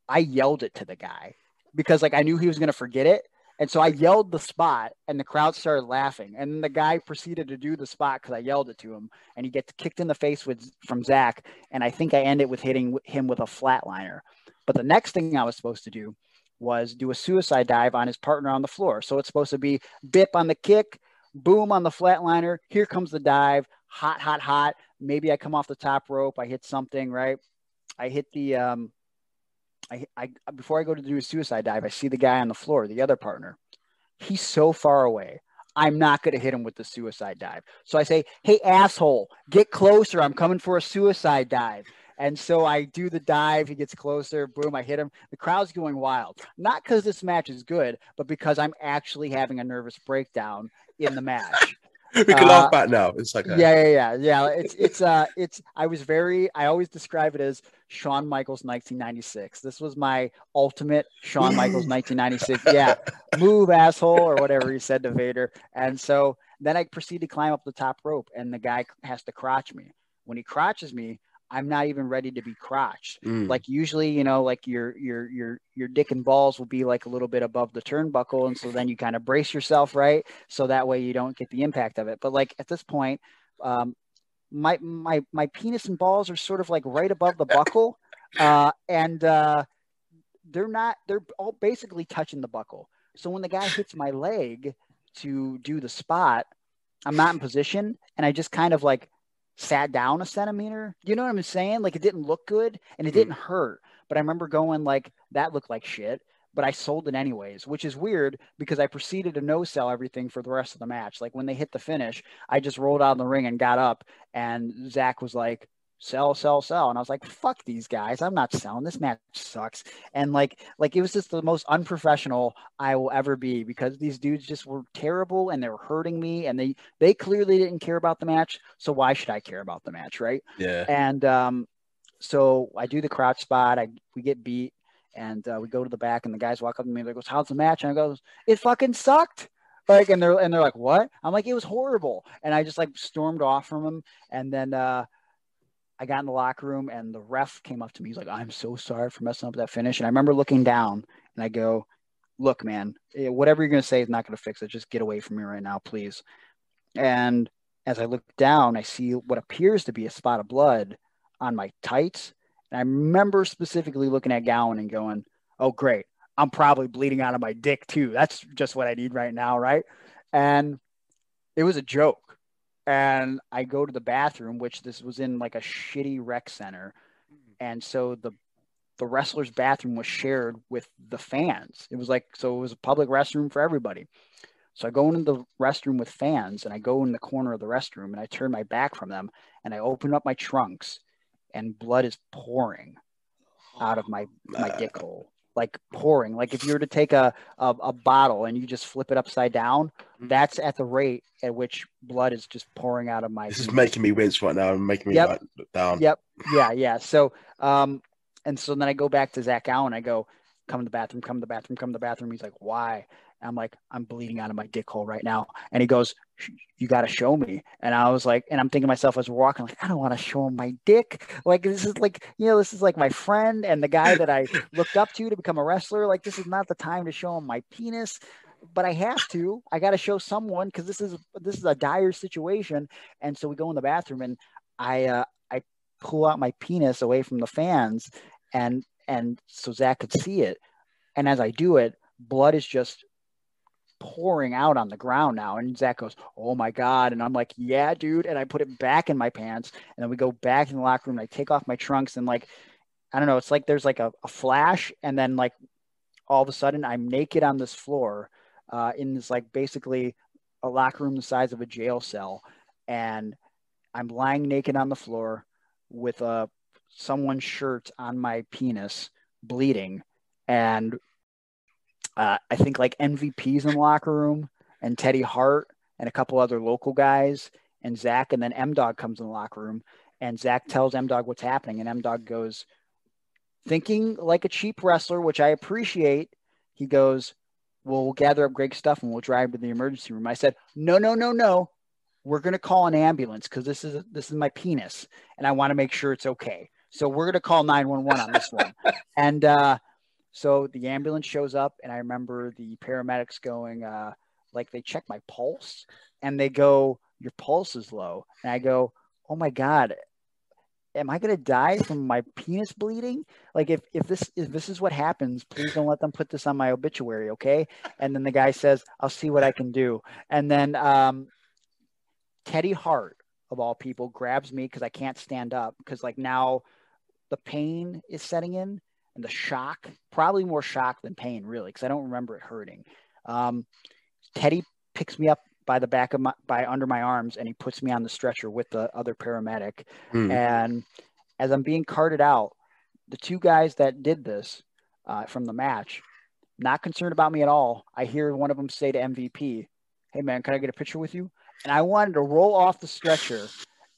I yelled it to the guy because like I knew he was gonna forget it. And so I yelled the spot, and the crowd started laughing. And the guy proceeded to do the spot because I yelled it to him, and he gets kicked in the face with from Zach. And I think I ended with hitting him with a flatliner. But the next thing I was supposed to do was do a suicide dive on his partner on the floor. So it's supposed to be bip on the kick, boom on the flatliner. Here comes the dive, hot, hot, hot. Maybe I come off the top rope, I hit something, right? I hit the um, I, I before I go to do a suicide dive, I see the guy on the floor, the other partner. He's so far away. I'm not going to hit him with the suicide dive. So I say, "Hey asshole, get closer. I'm coming for a suicide dive." And so I do the dive. He gets closer. Boom! I hit him. The crowd's going wild. Not because this match is good, but because I'm actually having a nervous breakdown in the match. we can uh, laugh back now. It's like a... yeah, yeah, yeah, yeah. It's it's uh it's. I was very. I always describe it as Shawn Michaels 1996. This was my ultimate Shawn Michaels 1996. Yeah, move asshole or whatever he said to Vader. And so then I proceed to climb up the top rope, and the guy has to crotch me. When he crotches me, I'm not even ready to be crotched. Mm. Like usually, you know, like your your your your dick and balls will be like a little bit above the turnbuckle, and so then you kind of brace yourself, right? So that way you don't get the impact of it. But like at this point, um, my my my penis and balls are sort of like right above the buckle, uh, and uh, they're not. They're all basically touching the buckle. So when the guy hits my leg to do the spot, I'm not in position, and I just kind of like sat down a centimeter. You know what I'm saying? Like it didn't look good and it mm-hmm. didn't hurt. But I remember going like that looked like shit. But I sold it anyways, which is weird because I proceeded to no sell everything for the rest of the match. Like when they hit the finish, I just rolled out in the ring and got up, and Zach was like, sell, sell, sell. And I was like, fuck these guys. I'm not selling. This match sucks. And like, like it was just the most unprofessional I will ever be because these dudes just were terrible and they were hurting me and they, they clearly didn't care about the match. So why should I care about the match? Right. Yeah. And, um, so I do the crouch spot. I, we get beat and uh, we go to the back and the guys walk up to me and they goes, how's the match? And I goes, it fucking sucked like and they're and they're like what i'm like it was horrible and i just like stormed off from them and then uh I got in the locker room and the ref came up to me. He's like, I'm so sorry for messing up that finish. And I remember looking down and I go, Look, man, eh, whatever you're going to say is not going to fix it. Just get away from me right now, please. And as I look down, I see what appears to be a spot of blood on my tights. And I remember specifically looking at Gowen and going, Oh, great. I'm probably bleeding out of my dick too. That's just what I need right now. Right. And it was a joke and I go to the bathroom, which this was in like a shitty rec center, mm. and so the the wrestler's bathroom was shared with the fans. It was like so it was a public restroom for everybody. So I go into the restroom with fans, and I go in the corner of the restroom, and I turn my back from them, and I open up my trunks, and blood is pouring oh, out of my my dick hole like pouring. Like if you were to take a, a, a bottle and you just flip it upside down, mm-hmm. that's at the rate at which blood is just pouring out of my. This is making me wince right now and making me yep. like, down. Yep. Yeah. Yeah. So, um, and so then I go back to Zach Allen. I go, come to the bathroom, come to the bathroom, come to the bathroom. He's like, why? I'm like, I'm bleeding out of my dick hole right now. And he goes, You got to show me. And I was like, and I'm thinking to myself as we're walking, like, I don't want to show him my dick. Like, this is like, you know, this is like my friend and the guy that I looked up to to become a wrestler. Like, this is not the time to show him my penis. But I have to. I got to show someone because this is this is a dire situation. And so we go in the bathroom, and I uh, I pull out my penis away from the fans, and and so Zach could see it. And as I do it, blood is just pouring out on the ground now. And Zach goes, Oh my God. And I'm like, Yeah, dude. And I put it back in my pants. And then we go back in the locker room. And I take off my trunks and like, I don't know, it's like there's like a, a flash. And then like all of a sudden I'm naked on this floor uh, in this like basically a locker room the size of a jail cell. And I'm lying naked on the floor with a uh, someone's shirt on my penis bleeding. And uh, I think like MVPs in the locker room and Teddy Hart and a couple other local guys and Zach. And then M Dog comes in the locker room and Zach tells M Dog what's happening. And M Dog goes, thinking like a cheap wrestler, which I appreciate. He goes, well, we'll gather up Greg's stuff and we'll drive to the emergency room. I said, no, no, no, no. We're going to call an ambulance because this is this is my penis and I want to make sure it's okay. So we're going to call 911 on this one. and uh, so the ambulance shows up, and I remember the paramedics going, uh, like they check my pulse, and they go, "Your pulse is low," and I go, "Oh my god." Am I gonna die from my penis bleeding? Like if, if this if this is what happens, please don't let them put this on my obituary, okay? And then the guy says, "I'll see what I can do." And then um, Teddy Hart, of all people, grabs me because I can't stand up because like now the pain is setting in and the shock, probably more shock than pain, really, because I don't remember it hurting. Um, Teddy picks me up by the back of my by under my arms and he puts me on the stretcher with the other paramedic. Mm. And as I'm being carted out, the two guys that did this uh, from the match, not concerned about me at all. I hear one of them say to MVP, "Hey man, can I get a picture with you?" And I wanted to roll off the stretcher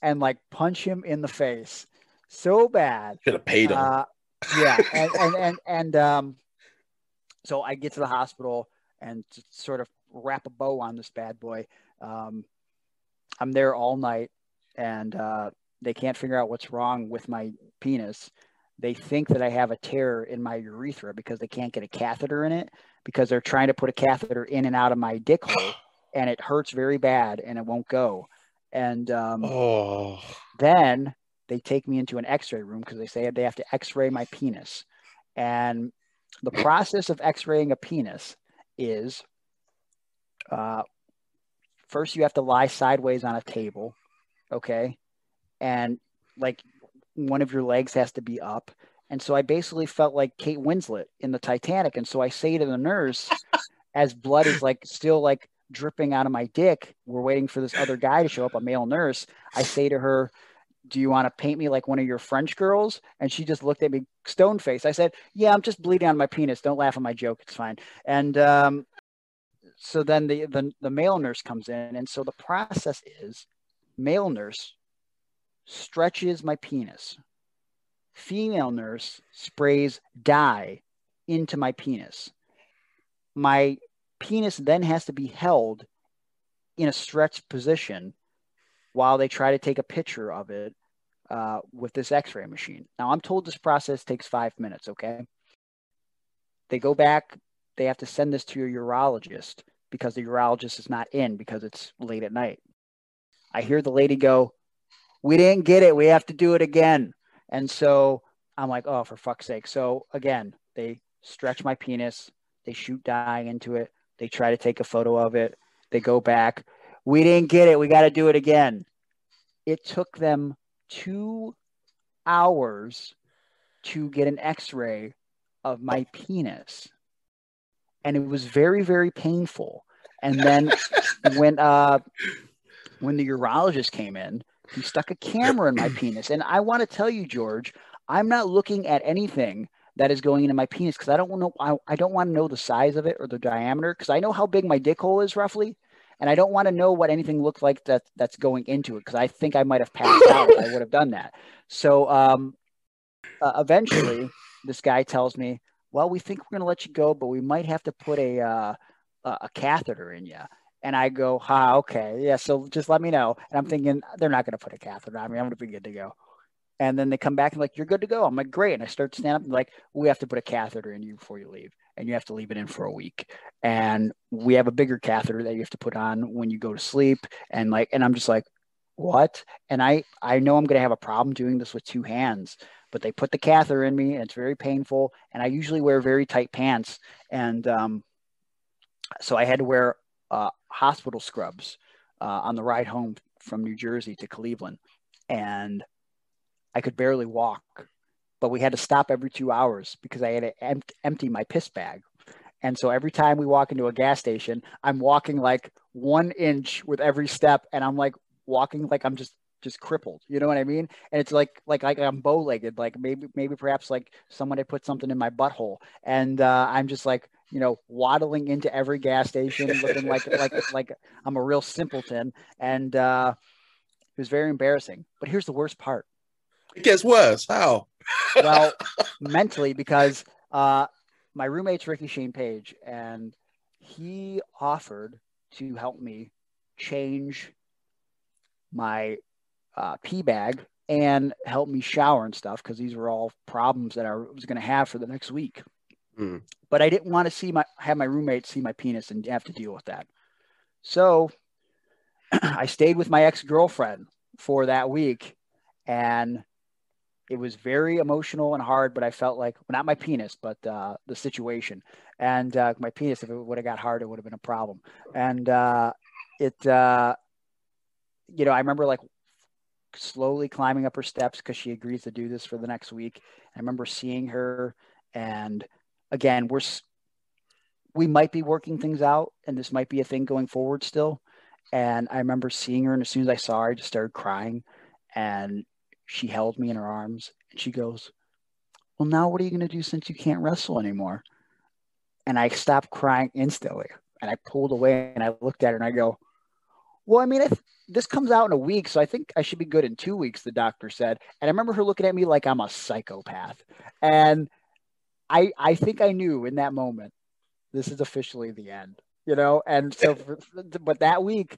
and like punch him in the face so bad. Should have paid him. Uh, yeah, and and and, and um, so I get to the hospital and sort of wrap a bow on this bad boy. Um, I'm there all night, and uh, they can't figure out what's wrong with my penis. They think that I have a tear in my urethra because they can't get a catheter in it because they're trying to put a catheter in and out of my dick hole, and it hurts very bad and it won't go. And um, oh. then they take me into an x-ray room because they say they have to x-ray my penis. And the process of x-raying a penis is uh, first you have to lie sideways on a table okay? And like one of your legs has to be up. And so i basically felt like kate winslet in the titanic. And so i say to the nurse as blood is like still like dripping out of my dick we're waiting for this other guy to show up a male nurse i say to her do you want to paint me like one of your French girls? And she just looked at me stone face. I said, yeah, I'm just bleeding on my penis. Don't laugh at my joke. It's fine. And um, so then the, the, the male nurse comes in. And so the process is male nurse stretches my penis. Female nurse sprays dye into my penis. My penis then has to be held in a stretched position while they try to take a picture of it uh, with this x-ray machine. Now I'm told this process takes five minutes. Okay. They go back, they have to send this to your urologist because the urologist is not in because it's late at night. I hear the lady go, we didn't get it. We have to do it again. And so I'm like, oh, for fuck's sake. So again, they stretch my penis, they shoot dye into it, they try to take a photo of it, they go back. We didn't get it. We got to do it again. It took them two hours to get an x ray of my penis. And it was very, very painful. And then when uh, when the urologist came in, he stuck a camera in my penis. And I want to tell you, George, I'm not looking at anything that is going into my penis because I don't want to I, I don't want to know the size of it or the diameter because I know how big my dick hole is roughly and I don't want to know what anything looked like that that's going into it because I think I might have passed out. I would have done that. So um, uh, eventually, this guy tells me, "Well, we think we're going to let you go, but we might have to put a uh, a catheter in you." And I go, "Ha, okay, yeah. So just let me know." And I'm thinking they're not going to put a catheter on me. I'm going to be good to go. And then they come back and like, "You're good to go." I'm like, "Great." And I start to stand up and like, "We have to put a catheter in you before you leave." And you have to leave it in for a week. And we have a bigger catheter that you have to put on when you go to sleep. And like, and I'm just like, what? And I, I know I'm going to have a problem doing this with two hands, but they put the catheter in me and it's very painful. And I usually wear very tight pants. And um, so I had to wear uh, hospital scrubs uh, on the ride home from New Jersey to Cleveland. And I could barely walk, but we had to stop every two hours because I had to em- empty my piss bag. And so every time we walk into a gas station, I'm walking like one inch with every step, and I'm like walking like I'm just just crippled. You know what I mean? And it's like like like I'm bow legged. Like maybe maybe perhaps like someone had put something in my butthole, and uh, I'm just like you know waddling into every gas station, looking like like like I'm a real simpleton. And uh, it was very embarrassing. But here's the worst part. It gets worse. How? well, mentally because uh, my roommate's Ricky Shane Page, and he offered to help me change my uh, pee bag and help me shower and stuff because these were all problems that I was going to have for the next week. Mm. But I didn't want to see my have my roommate see my penis and have to deal with that. So I stayed with my ex girlfriend for that week, and it was very emotional and hard. But I felt like well, not my penis, but uh, the situation. And uh, my penis, if it would have got hard, it would have been a problem. And uh, it, uh, you know, I remember like slowly climbing up her steps because she agrees to do this for the next week. I remember seeing her, and again, we're we might be working things out, and this might be a thing going forward still. And I remember seeing her, and as soon as I saw her, I just started crying, and she held me in her arms, and she goes, "Well, now what are you going to do since you can't wrestle anymore?" And I stopped crying instantly, and I pulled away, and I looked at her, and I go, "Well, I mean, I th- this comes out in a week, so I think I should be good in two weeks, the doctor said. And I remember her looking at me like I'm a psychopath. And I I think I knew in that moment, this is officially the end, you know? And so, for, but that week,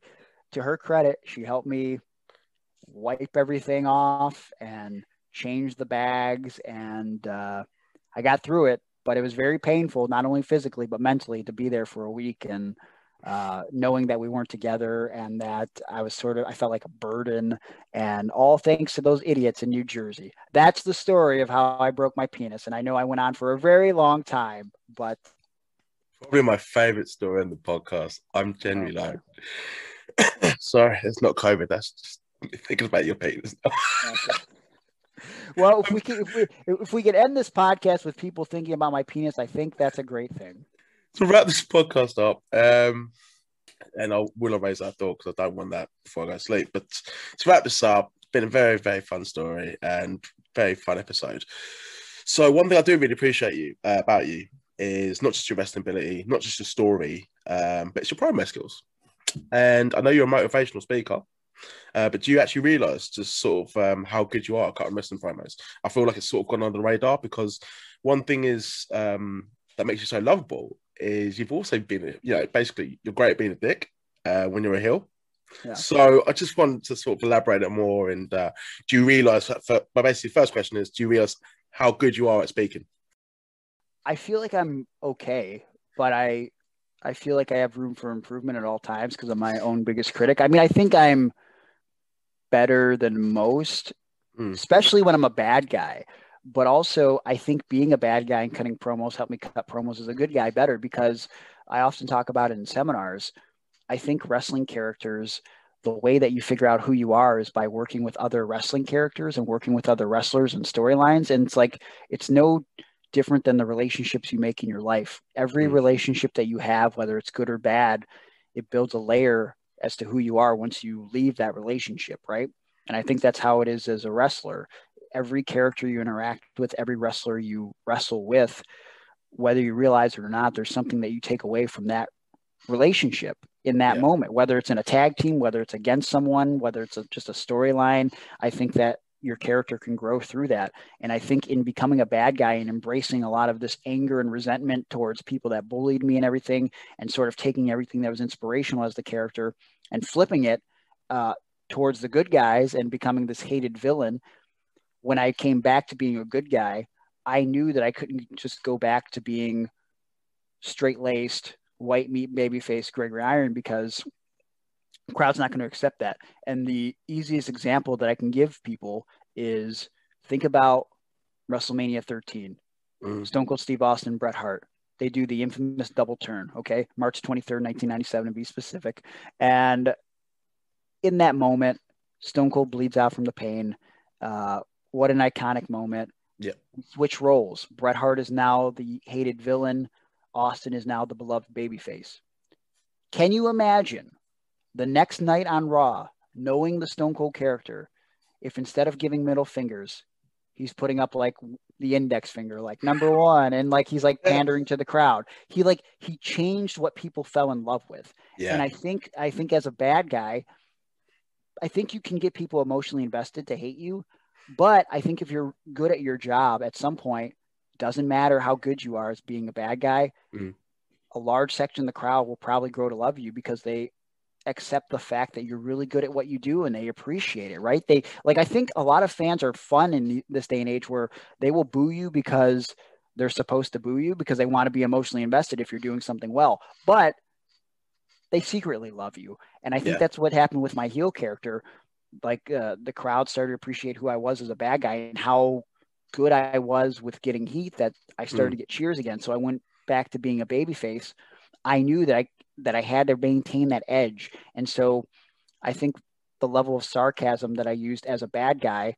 to her credit, she helped me wipe everything off and change the bags. And uh, I got through it, but it was very painful, not only physically, but mentally to be there for a week. And, uh, knowing that we weren't together and that I was sort of, I felt like a burden, and all thanks to those idiots in New Jersey. That's the story of how I broke my penis. And I know I went on for a very long time, but. Probably my favorite story in the podcast. I'm genuinely okay. like, sorry, it's not COVID. That's just thinking about your penis. okay. Well, if we can, if we if we could end this podcast with people thinking about my penis, I think that's a great thing to wrap this podcast up, um, and I will erase that thought because I don't want that before I go to sleep. But to wrap this up, it's been a very, very fun story and very fun episode. So one thing I do really appreciate you uh, about you is not just your wrestling ability, not just your story, um, but it's your promo skills. And I know you're a motivational speaker, uh, but do you actually realize just sort of um, how good you are at cutting wrestling promos? I feel like it's sort of gone under the radar because one thing is um, that makes you so lovable is you've also been, you know, basically you're great at being a dick uh, when you're a heel. Yeah. So I just wanted to sort of elaborate it more. And uh, do you realize, for, my basically, first question is, do you realize how good you are at speaking? I feel like I'm okay, but I, I feel like I have room for improvement at all times because I'm my own biggest critic. I mean, I think I'm better than most, mm. especially when I'm a bad guy but also I think being a bad guy and cutting promos helped me cut promos as a good guy better because I often talk about it in seminars. I think wrestling characters, the way that you figure out who you are is by working with other wrestling characters and working with other wrestlers and storylines. And it's like, it's no different than the relationships you make in your life. Every mm. relationship that you have, whether it's good or bad, it builds a layer as to who you are once you leave that relationship, right? And I think that's how it is as a wrestler every character you interact with, every wrestler you wrestle with, whether you realize it or not, there's something that you take away from that relationship in that yeah. moment, whether it's in a tag team, whether it's against someone, whether it's a, just a storyline. I think that your character can grow through that. And I think in becoming a bad guy and embracing a lot of this anger and resentment towards people that bullied me and everything, and sort of taking everything that was inspirational as the character and flipping it uh, towards the good guys and becoming this hated villain when I came back to being a good guy, I knew that I couldn't just go back to being straight laced, white meat, baby face Gregory Iron because The crowd's not going to accept that. And the easiest example that I can give people is think about WrestleMania 13. Mm. Stone Cold Steve Austin, Bret Hart. They do the infamous double turn, okay? March 23rd, 1997, to be specific. And in that moment, Stone Cold bleeds out from the pain. Uh, what an iconic moment. Yeah. Switch roles. Bret Hart is now the hated villain. Austin is now the beloved babyface. Can you imagine the next night on Raw, knowing the Stone Cold character, if instead of giving middle fingers, he's putting up like the index finger, like number one, and like he's like pandering to the crowd. He like he changed what people fell in love with. Yeah. And I think I think as a bad guy, I think you can get people emotionally invested to hate you. But I think if you're good at your job at some point, doesn't matter how good you are as being a bad guy, Mhm. a large section of the crowd will probably grow to love you because they accept the fact that you're really good at what you do and they appreciate it, right? They like I think a lot of fans are fun in this day and age where they will boo you because they're supposed to boo you because they want to be emotionally invested if you're doing something well. But they secretly love you. And I think Yeah. that's what happened with my heel character. Like uh, the crowd started to appreciate who I was as a bad guy and how good I was with getting heat that I started to get cheers again. So I went back to being a baby face. I knew that I that I had to maintain that edge. And so I think the level of sarcasm that I used as a bad guy,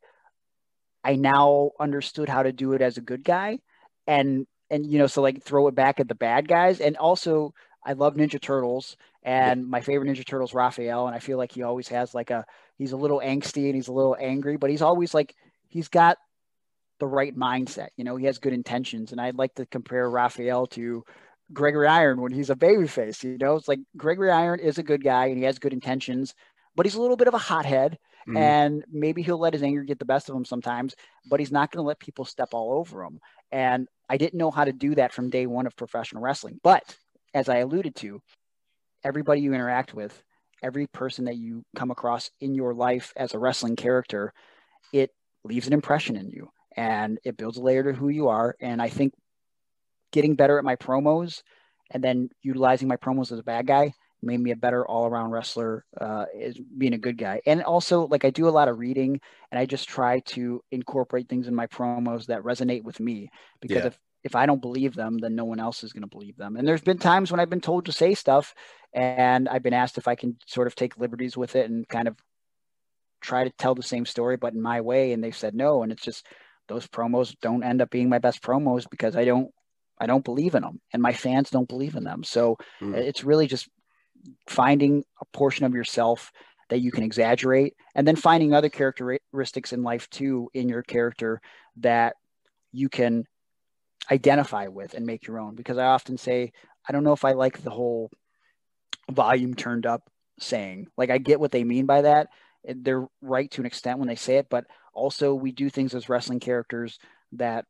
I now understood how to do it as a good guy. And and you know, so like throw it back at the bad guys. And also I love Ninja Turtles and my favorite Ninja Turtles Raphael. And I feel like he always has like a he's a little angsty and he's a little angry, but he's always like he's got the right mindset. You know, he has good intentions. And I'd like to compare Raphael to Gregory Iron when he's a babyface. You know, it's like Gregory Iron is a good guy and he has good intentions, but he's a little bit of a hothead. Mhm. And maybe he'll let his anger get the best of him sometimes, but he's not going to let people step all over him. And I didn't know how to do that from day one of professional wrestling. But as I alluded to, everybody you interact with, every person that you come across in your life as a wrestling character, it leaves an impression in you and it builds a layer to who you are. And I think getting better at my promos and then utilizing my promos as a bad guy made me a better all-around wrestler uh, is being a good guy. And also like i do a lot of reading and i just try to incorporate things in my promos that resonate with me because Yeah. if if i don't believe them then no one else is going to believe them. And there's been times when i've been told to say stuff and i've been asked if i can sort of take liberties with it and kind of try to tell the same story but in my way and they've said no. And it's just those promos don't end up being my best promos because i don't i don't believe in them and my fans don't believe in them so Mm. it's really just finding a portion of yourself that you can exaggerate and then finding other characteristics in life too in your character that you can identify with and make your own because i often say i don't know if i like the whole volume turned up saying like i get what they mean by that they're right to an extent when they say it but also we do things as wrestling characters that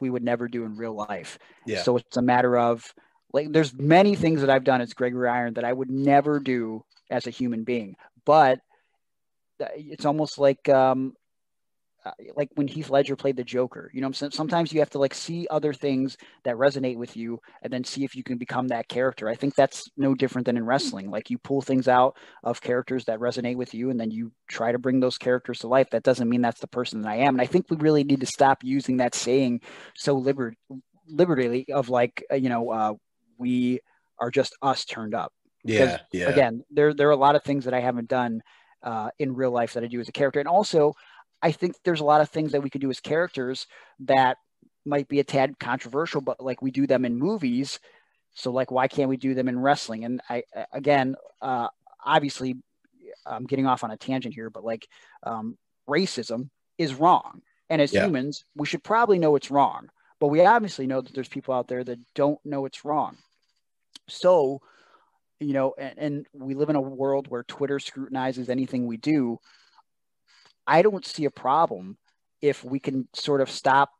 we would never do in real life Yeah. so it's a matter of like there's many things that I've done as Gregory Iron that I would never do as a human being. But uh, it's almost like um like when Heath Ledger played the Joker. You know, what I'm saying? sometimes you have to like see other things that resonate with you, and then see if you can become that character. I think that's no different than in wrestling. Like you pull things out of characters that resonate with you, and then you try to bring those characters to life. That doesn't mean that's the person that I am. And I think we really need to stop using that saying so liber- liberally of like uh, you know uh, we are just us turned up. yeah. Yeah. Again, there there are a lot of things that I haven't done uh, in real life that I do as a character, and also I think there's a lot of things that we could do as characters that might be a tad controversial, but like we do them in movies. So like, why can't we do them in wrestling? And I again, uh, obviously, I'm getting off on a tangent here, but like, um, racism is wrong, and as Yeah. humans, we should probably know it's wrong. But we obviously know that there's people out there that don't know it's wrong. So, you know, and, and we live in a world where Twitter scrutinizes anything we do. I don't see a problem if we can sort of stop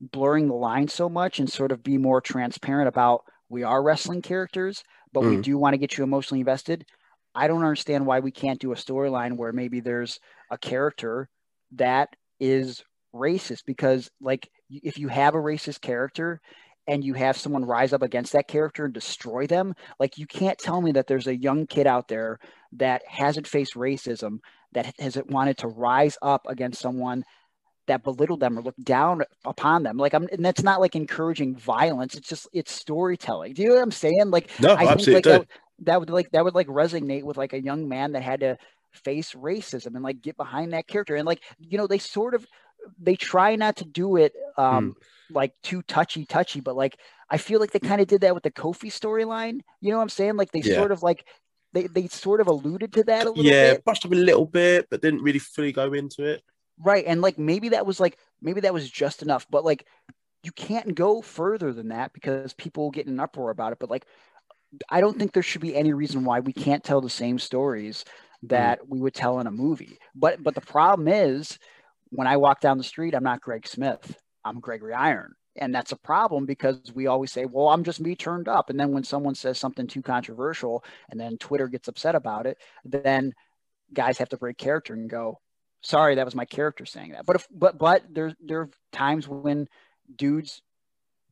blurring the line so much and sort of be more transparent about we are wrestling characters, but we Mm. do want to get you emotionally invested. I don't understand why we can't do a storyline where maybe there's a character that is racist because like if you have a racist character and you have someone rise up against that character and destroy them like you can't tell me that there's a young kid out there that hasn't faced racism, that has it wanted to rise up against someone that belittled them or looked down upon them. Like I'm, and that's not like encouraging violence. It's just it's storytelling. Do you know what I'm saying? Like No, I absolutely like that, that would like that would like resonate with like a young man that had to face racism and like get behind that character. And like you know they sort of they try not to do it um like too touchy touchy, but like I feel like they kind of did that with the Kofi storyline. You know what I'm saying? Like they Yeah. sort of like they they sort of alluded to that a little yeah, bit. brushed up a little bit, but didn't really fully go into it. Right. And like maybe that was like maybe that was just enough, but like you can't go further than that because people get in an uproar about it. But like I don't think there should be any reason why we can't tell the same stories mm. that we would tell in a movie. But but the problem is when I walk down the street, I'm not Greg Smith. I'm Gregory Iron. And that's a problem because we always say, well, I'm just me turned up. And then when someone says something too controversial and then Twitter gets upset about it, then guys have to break character and go, sorry, that was my character saying that. But if but but there there are times when dudes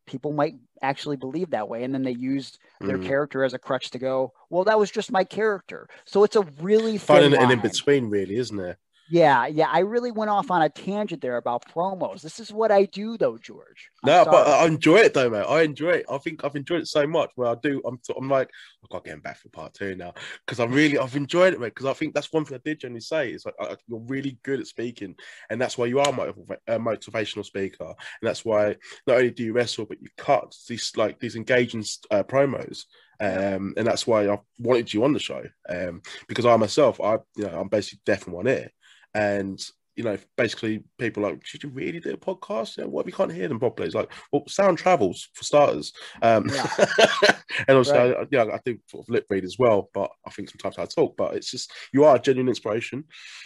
people might actually believe that way and then they use their Mm. character as a crutch to go, well, that was just my character. So it's a really thin it in between, really, isn't there? Yeah, yeah. I really went off on a tangent there about promos. This is what I do though, George. I'm No, but. I enjoy it though, mate. I enjoy it. I think I've enjoyed it so much. Where I do, I'm, I'm like, I've got to get back for part two now because I'm really, I've enjoyed it, mate. Because I think that's one thing I did generally say is like I, you're really good at speaking, and that's why you are a, a motivational speaker, and that's why not only do you wrestle, but you cut these like these engaging uh, promos. Um, and that's why I wanted you on the show. Um, because I myself, I, you know, I'm basically deaf in one ear, and you know, basically people are like, should you really do a podcast? You know, what if you can't hear them properly? It's like, well, sound travels for starters. Um, Yeah. and also, Right. Yeah, I think sort of lip read as well, but I think sometimes I talk, but it's just, you are a genuine inspiration.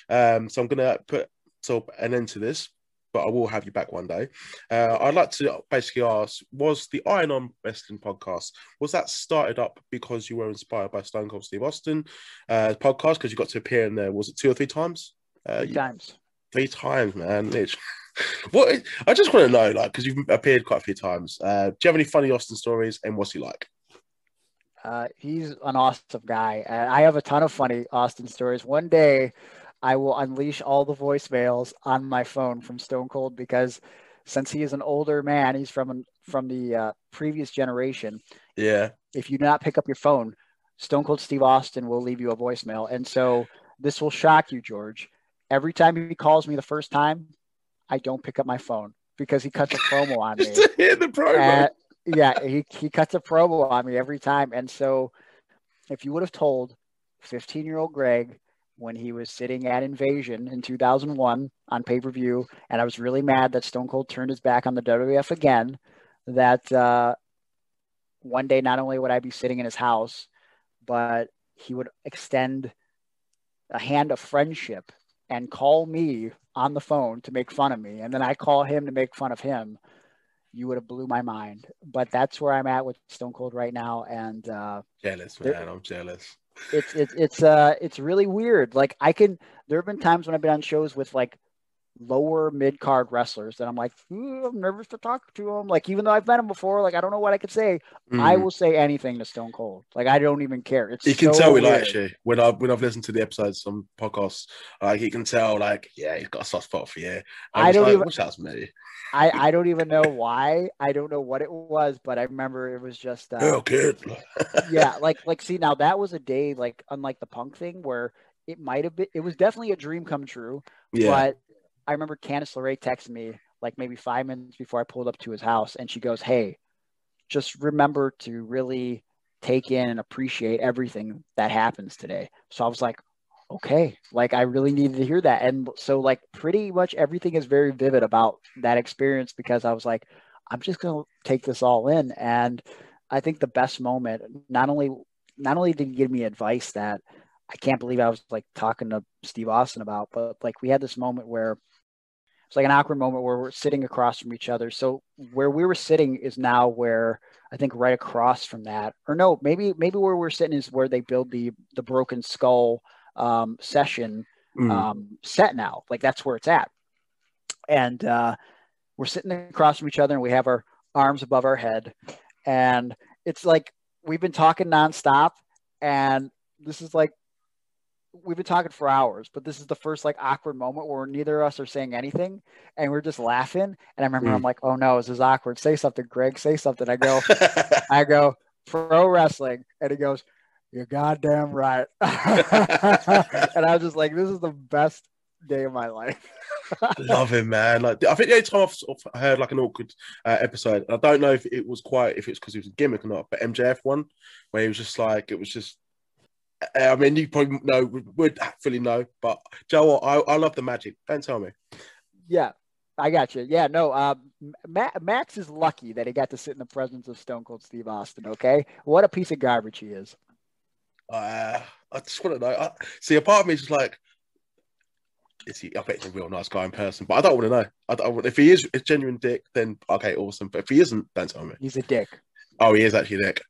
Um, so I'm going to put of an end to this, but I will have you back one day. Uh, I'd like to basically ask, was the Iron On Wrestling podcast, was that started up because you were inspired by Stone Cold Steve Austin uh, podcast? Because you got to appear in there, was it two or three times? Uh, Three times. three times, man. Literally. What I just want to know, like, because you've appeared quite a few times. Uh, do you have any funny Austin stories, and what's he like? Uh, he's an awesome guy. And I have a ton of funny Austin stories. One day, I will unleash all the voicemails on my phone from Stone Cold because since he is an older man, he's from an, from the uh, previous generation. Yeah, If you do not pick up your phone, Stone Cold Steve Austin will leave you a voicemail. And so this will shock you, George. Every time he calls me the first time, I don't pick up my phone because he cuts a promo on me. just to hear the promo. And- yeah, he, he cuts a promo on me every time. And so if you would have told 15 year old Greg when he was sitting at Invasion in 2001 on pay per view, and I was really mad that Stone Cold turned his back on the WWF again, that uh, one day not only would I be sitting in his house, but he would extend a hand of friendship and call me on the phone to make fun of me. And then I call him to make fun of him you would have blew my mind. But that's where I'm at with Stone Cold right now, and uh, jealous, man. I'm jealous. it's it's it's uh it's really weird. Like I can, there have been times when I've been on shows with like lower mid card wrestlers that I'm like, I'm nervous to talk to them. Like even though I've met him before, like I don't know what I could say. I Mm. will say anything to Stone Cold. Like I don't even care. It's You can so tell he weird. likes you when I when I've listened to the episodes on podcasts. Like you can tell, like yeah, he's got a soft spot for you. I'm I don't like, even- out, me. I I don't even know why. I don't know what it was, but I remember it was just. Uh, Oh, kid. yeah like like see now that was a day like unlike the punk thing where it might have been it was definitely a dream come true yeah. but i remember candice LeRae texted me like maybe five minutes before i pulled up to his house and she goes hey just remember to really take in and appreciate everything that happens today. So i was like okay like i really needed to hear that. And so like pretty much everything is very vivid about that experience because i was like i'm just going to take this all in. And I think the best moment, not only not only did he give me advice that I can't believe I was like talking to Steve Austin about, but like we had this moment where it's like an awkward moment where we're sitting across from each other. So where we were sitting is now where I think right across from that, or no, maybe maybe where we're sitting is where they build the the broken skull um, session Mm. um, set now. Like that's where it's at. And uh, we're sitting across from each other and we have our arms above our head. And it's like we've been talking nonstop. And this is like we've been talking for hours, but this is the first like awkward moment where neither of us are saying anything and we're just laughing. And I remember Mm. I'm like, oh no, this is awkward. Say something, Greg. Say something. I go, I go, pro wrestling. And he goes, You're goddamn right. and I was just like, This is the best day of my life. Love him, man. Like I think the only time I've sort of heard like an awkward uh, episode, I don't know if it was quite if it's because it was a gimmick or not, but MJF one where he was just like it was just. I mean, you probably know would, fully know, but Joe? I, I love the magic. Don't tell me. yeah. I got you. Yeah, no. Um, Ma- Max is lucky that he got to sit in the presence of Stone Cold Steve Austin. Okay, what a piece of garbage he is. Uh, I just want to know. I, see, a part of me is just like, is he? I bet he's a real nice guy in person, but I don't want to know. I don't, if he is a genuine dick, then okay, awesome. But if he isn't, don't tell me. He's a dick, Oh, he is actually a dick.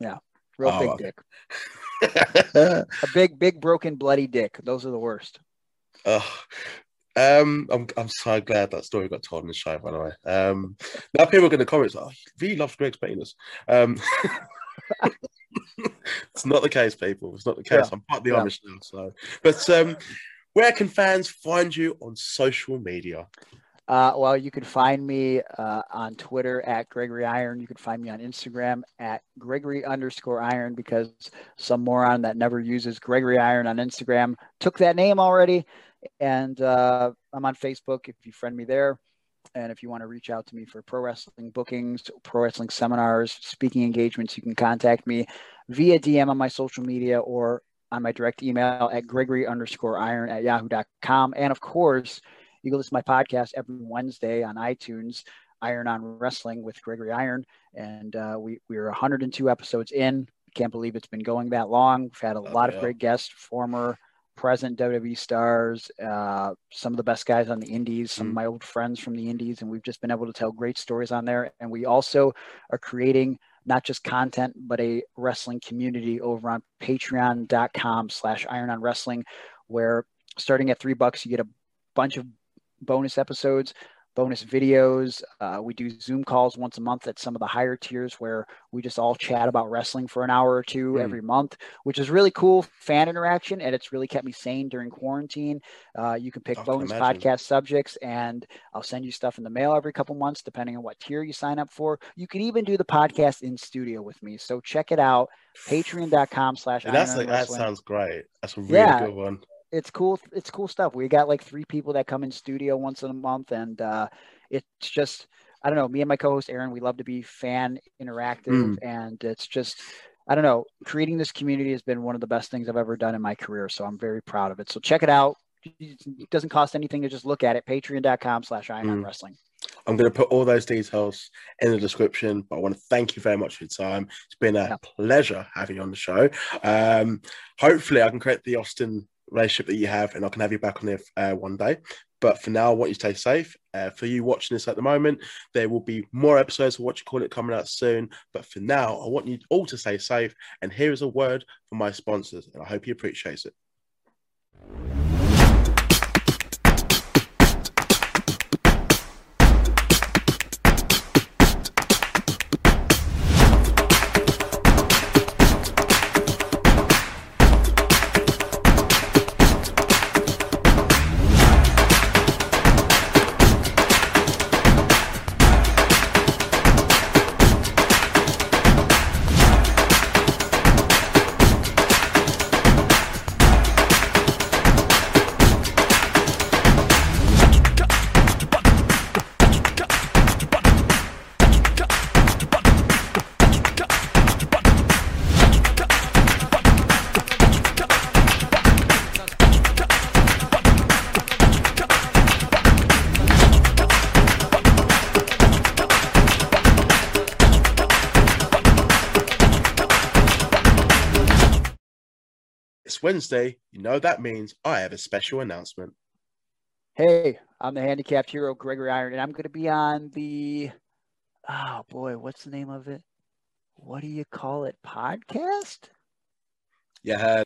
Yeah, real Oh, big okay. dick, a big, big, broken, bloody dick. Those are the worst. Ugh. Um, I'm I'm so glad that story got told in the show. By the way, um, now people are going to comment, "Oh, he really loves Greg's penis." Um, it's not the case, people. It's not the case. Yeah. I'm part of the Yeah. Amish now, so. But um, where can fans find you on social media? Uh, well, you can find me uh, on Twitter at Gregory Iron. You can find me on Instagram at Gregory underscore Iron because some moron that never uses Gregory Iron on Instagram took that name already. And uh, I'm on Facebook if you friend me there. And if you want to reach out to me for pro wrestling bookings, pro wrestling seminars, speaking engagements, you can contact me via DM on my social media or on my direct email at Gregory underscore Iron at yahoo.com. And of course, you can listen to my podcast every Wednesday on iTunes, Iron on Wrestling with Gregory Iron. And uh, we, we're 102 episodes in. Can't believe it's been going that long. We've had a Oh, lot yeah. of great guests, former, present WWE stars, uh, some of the best guys on the indies, some Mm. of my old friends from the indies. And we've just been able to tell great stories on there. And we also are creating not just content, but a wrestling community over on patreon.com slash iron on wrestling, where starting at three bucks, you get a bunch of bonus episodes, bonus videos. Uh, we do Zoom calls once a month at some of the higher tiers where we just all chat about wrestling for an hour or two Mm. every month, which is really cool fan interaction. And it's really kept me sane during quarantine. Uh, you can pick I bonus imagine. podcast subjects and I'll send you stuff in the mail every couple months, depending on what tier you sign up for. You can even do the podcast in studio with me. So check it out. Patreon.com slash that's like, that sounds great. That's a really Yeah. good one. It's cool it's cool stuff we got like three people that come in studio once in a month and uh it's just i don't know me and my co-host aaron we love to be fan interactive Mm. and it's just i don't know creating this community has been one of the best things i've ever done in my career so i'm very proud of it so check it out it doesn't cost anything to just look at it patreon.com slash iron on Mm. wrestling I'm going to put all those details in the description. But I want to thank you very much for your time. It's been a Yeah. pleasure having you on the show. Um, hopefully, I can create the Austin relationship that you have, and I can have you back on there uh, one day. But for now, I want you to stay safe. Uh, for you watching this at the moment, there will be more episodes of what you call it coming out soon. But for now, I want you all to stay safe. And here is a word from my sponsors, and I hope you appreciate it. Wednesday. You know that means I have a special announcement. hey i'm the handicapped hero gregory iron and i'm going to be on the oh boy what's the name of it what do you call it podcast heard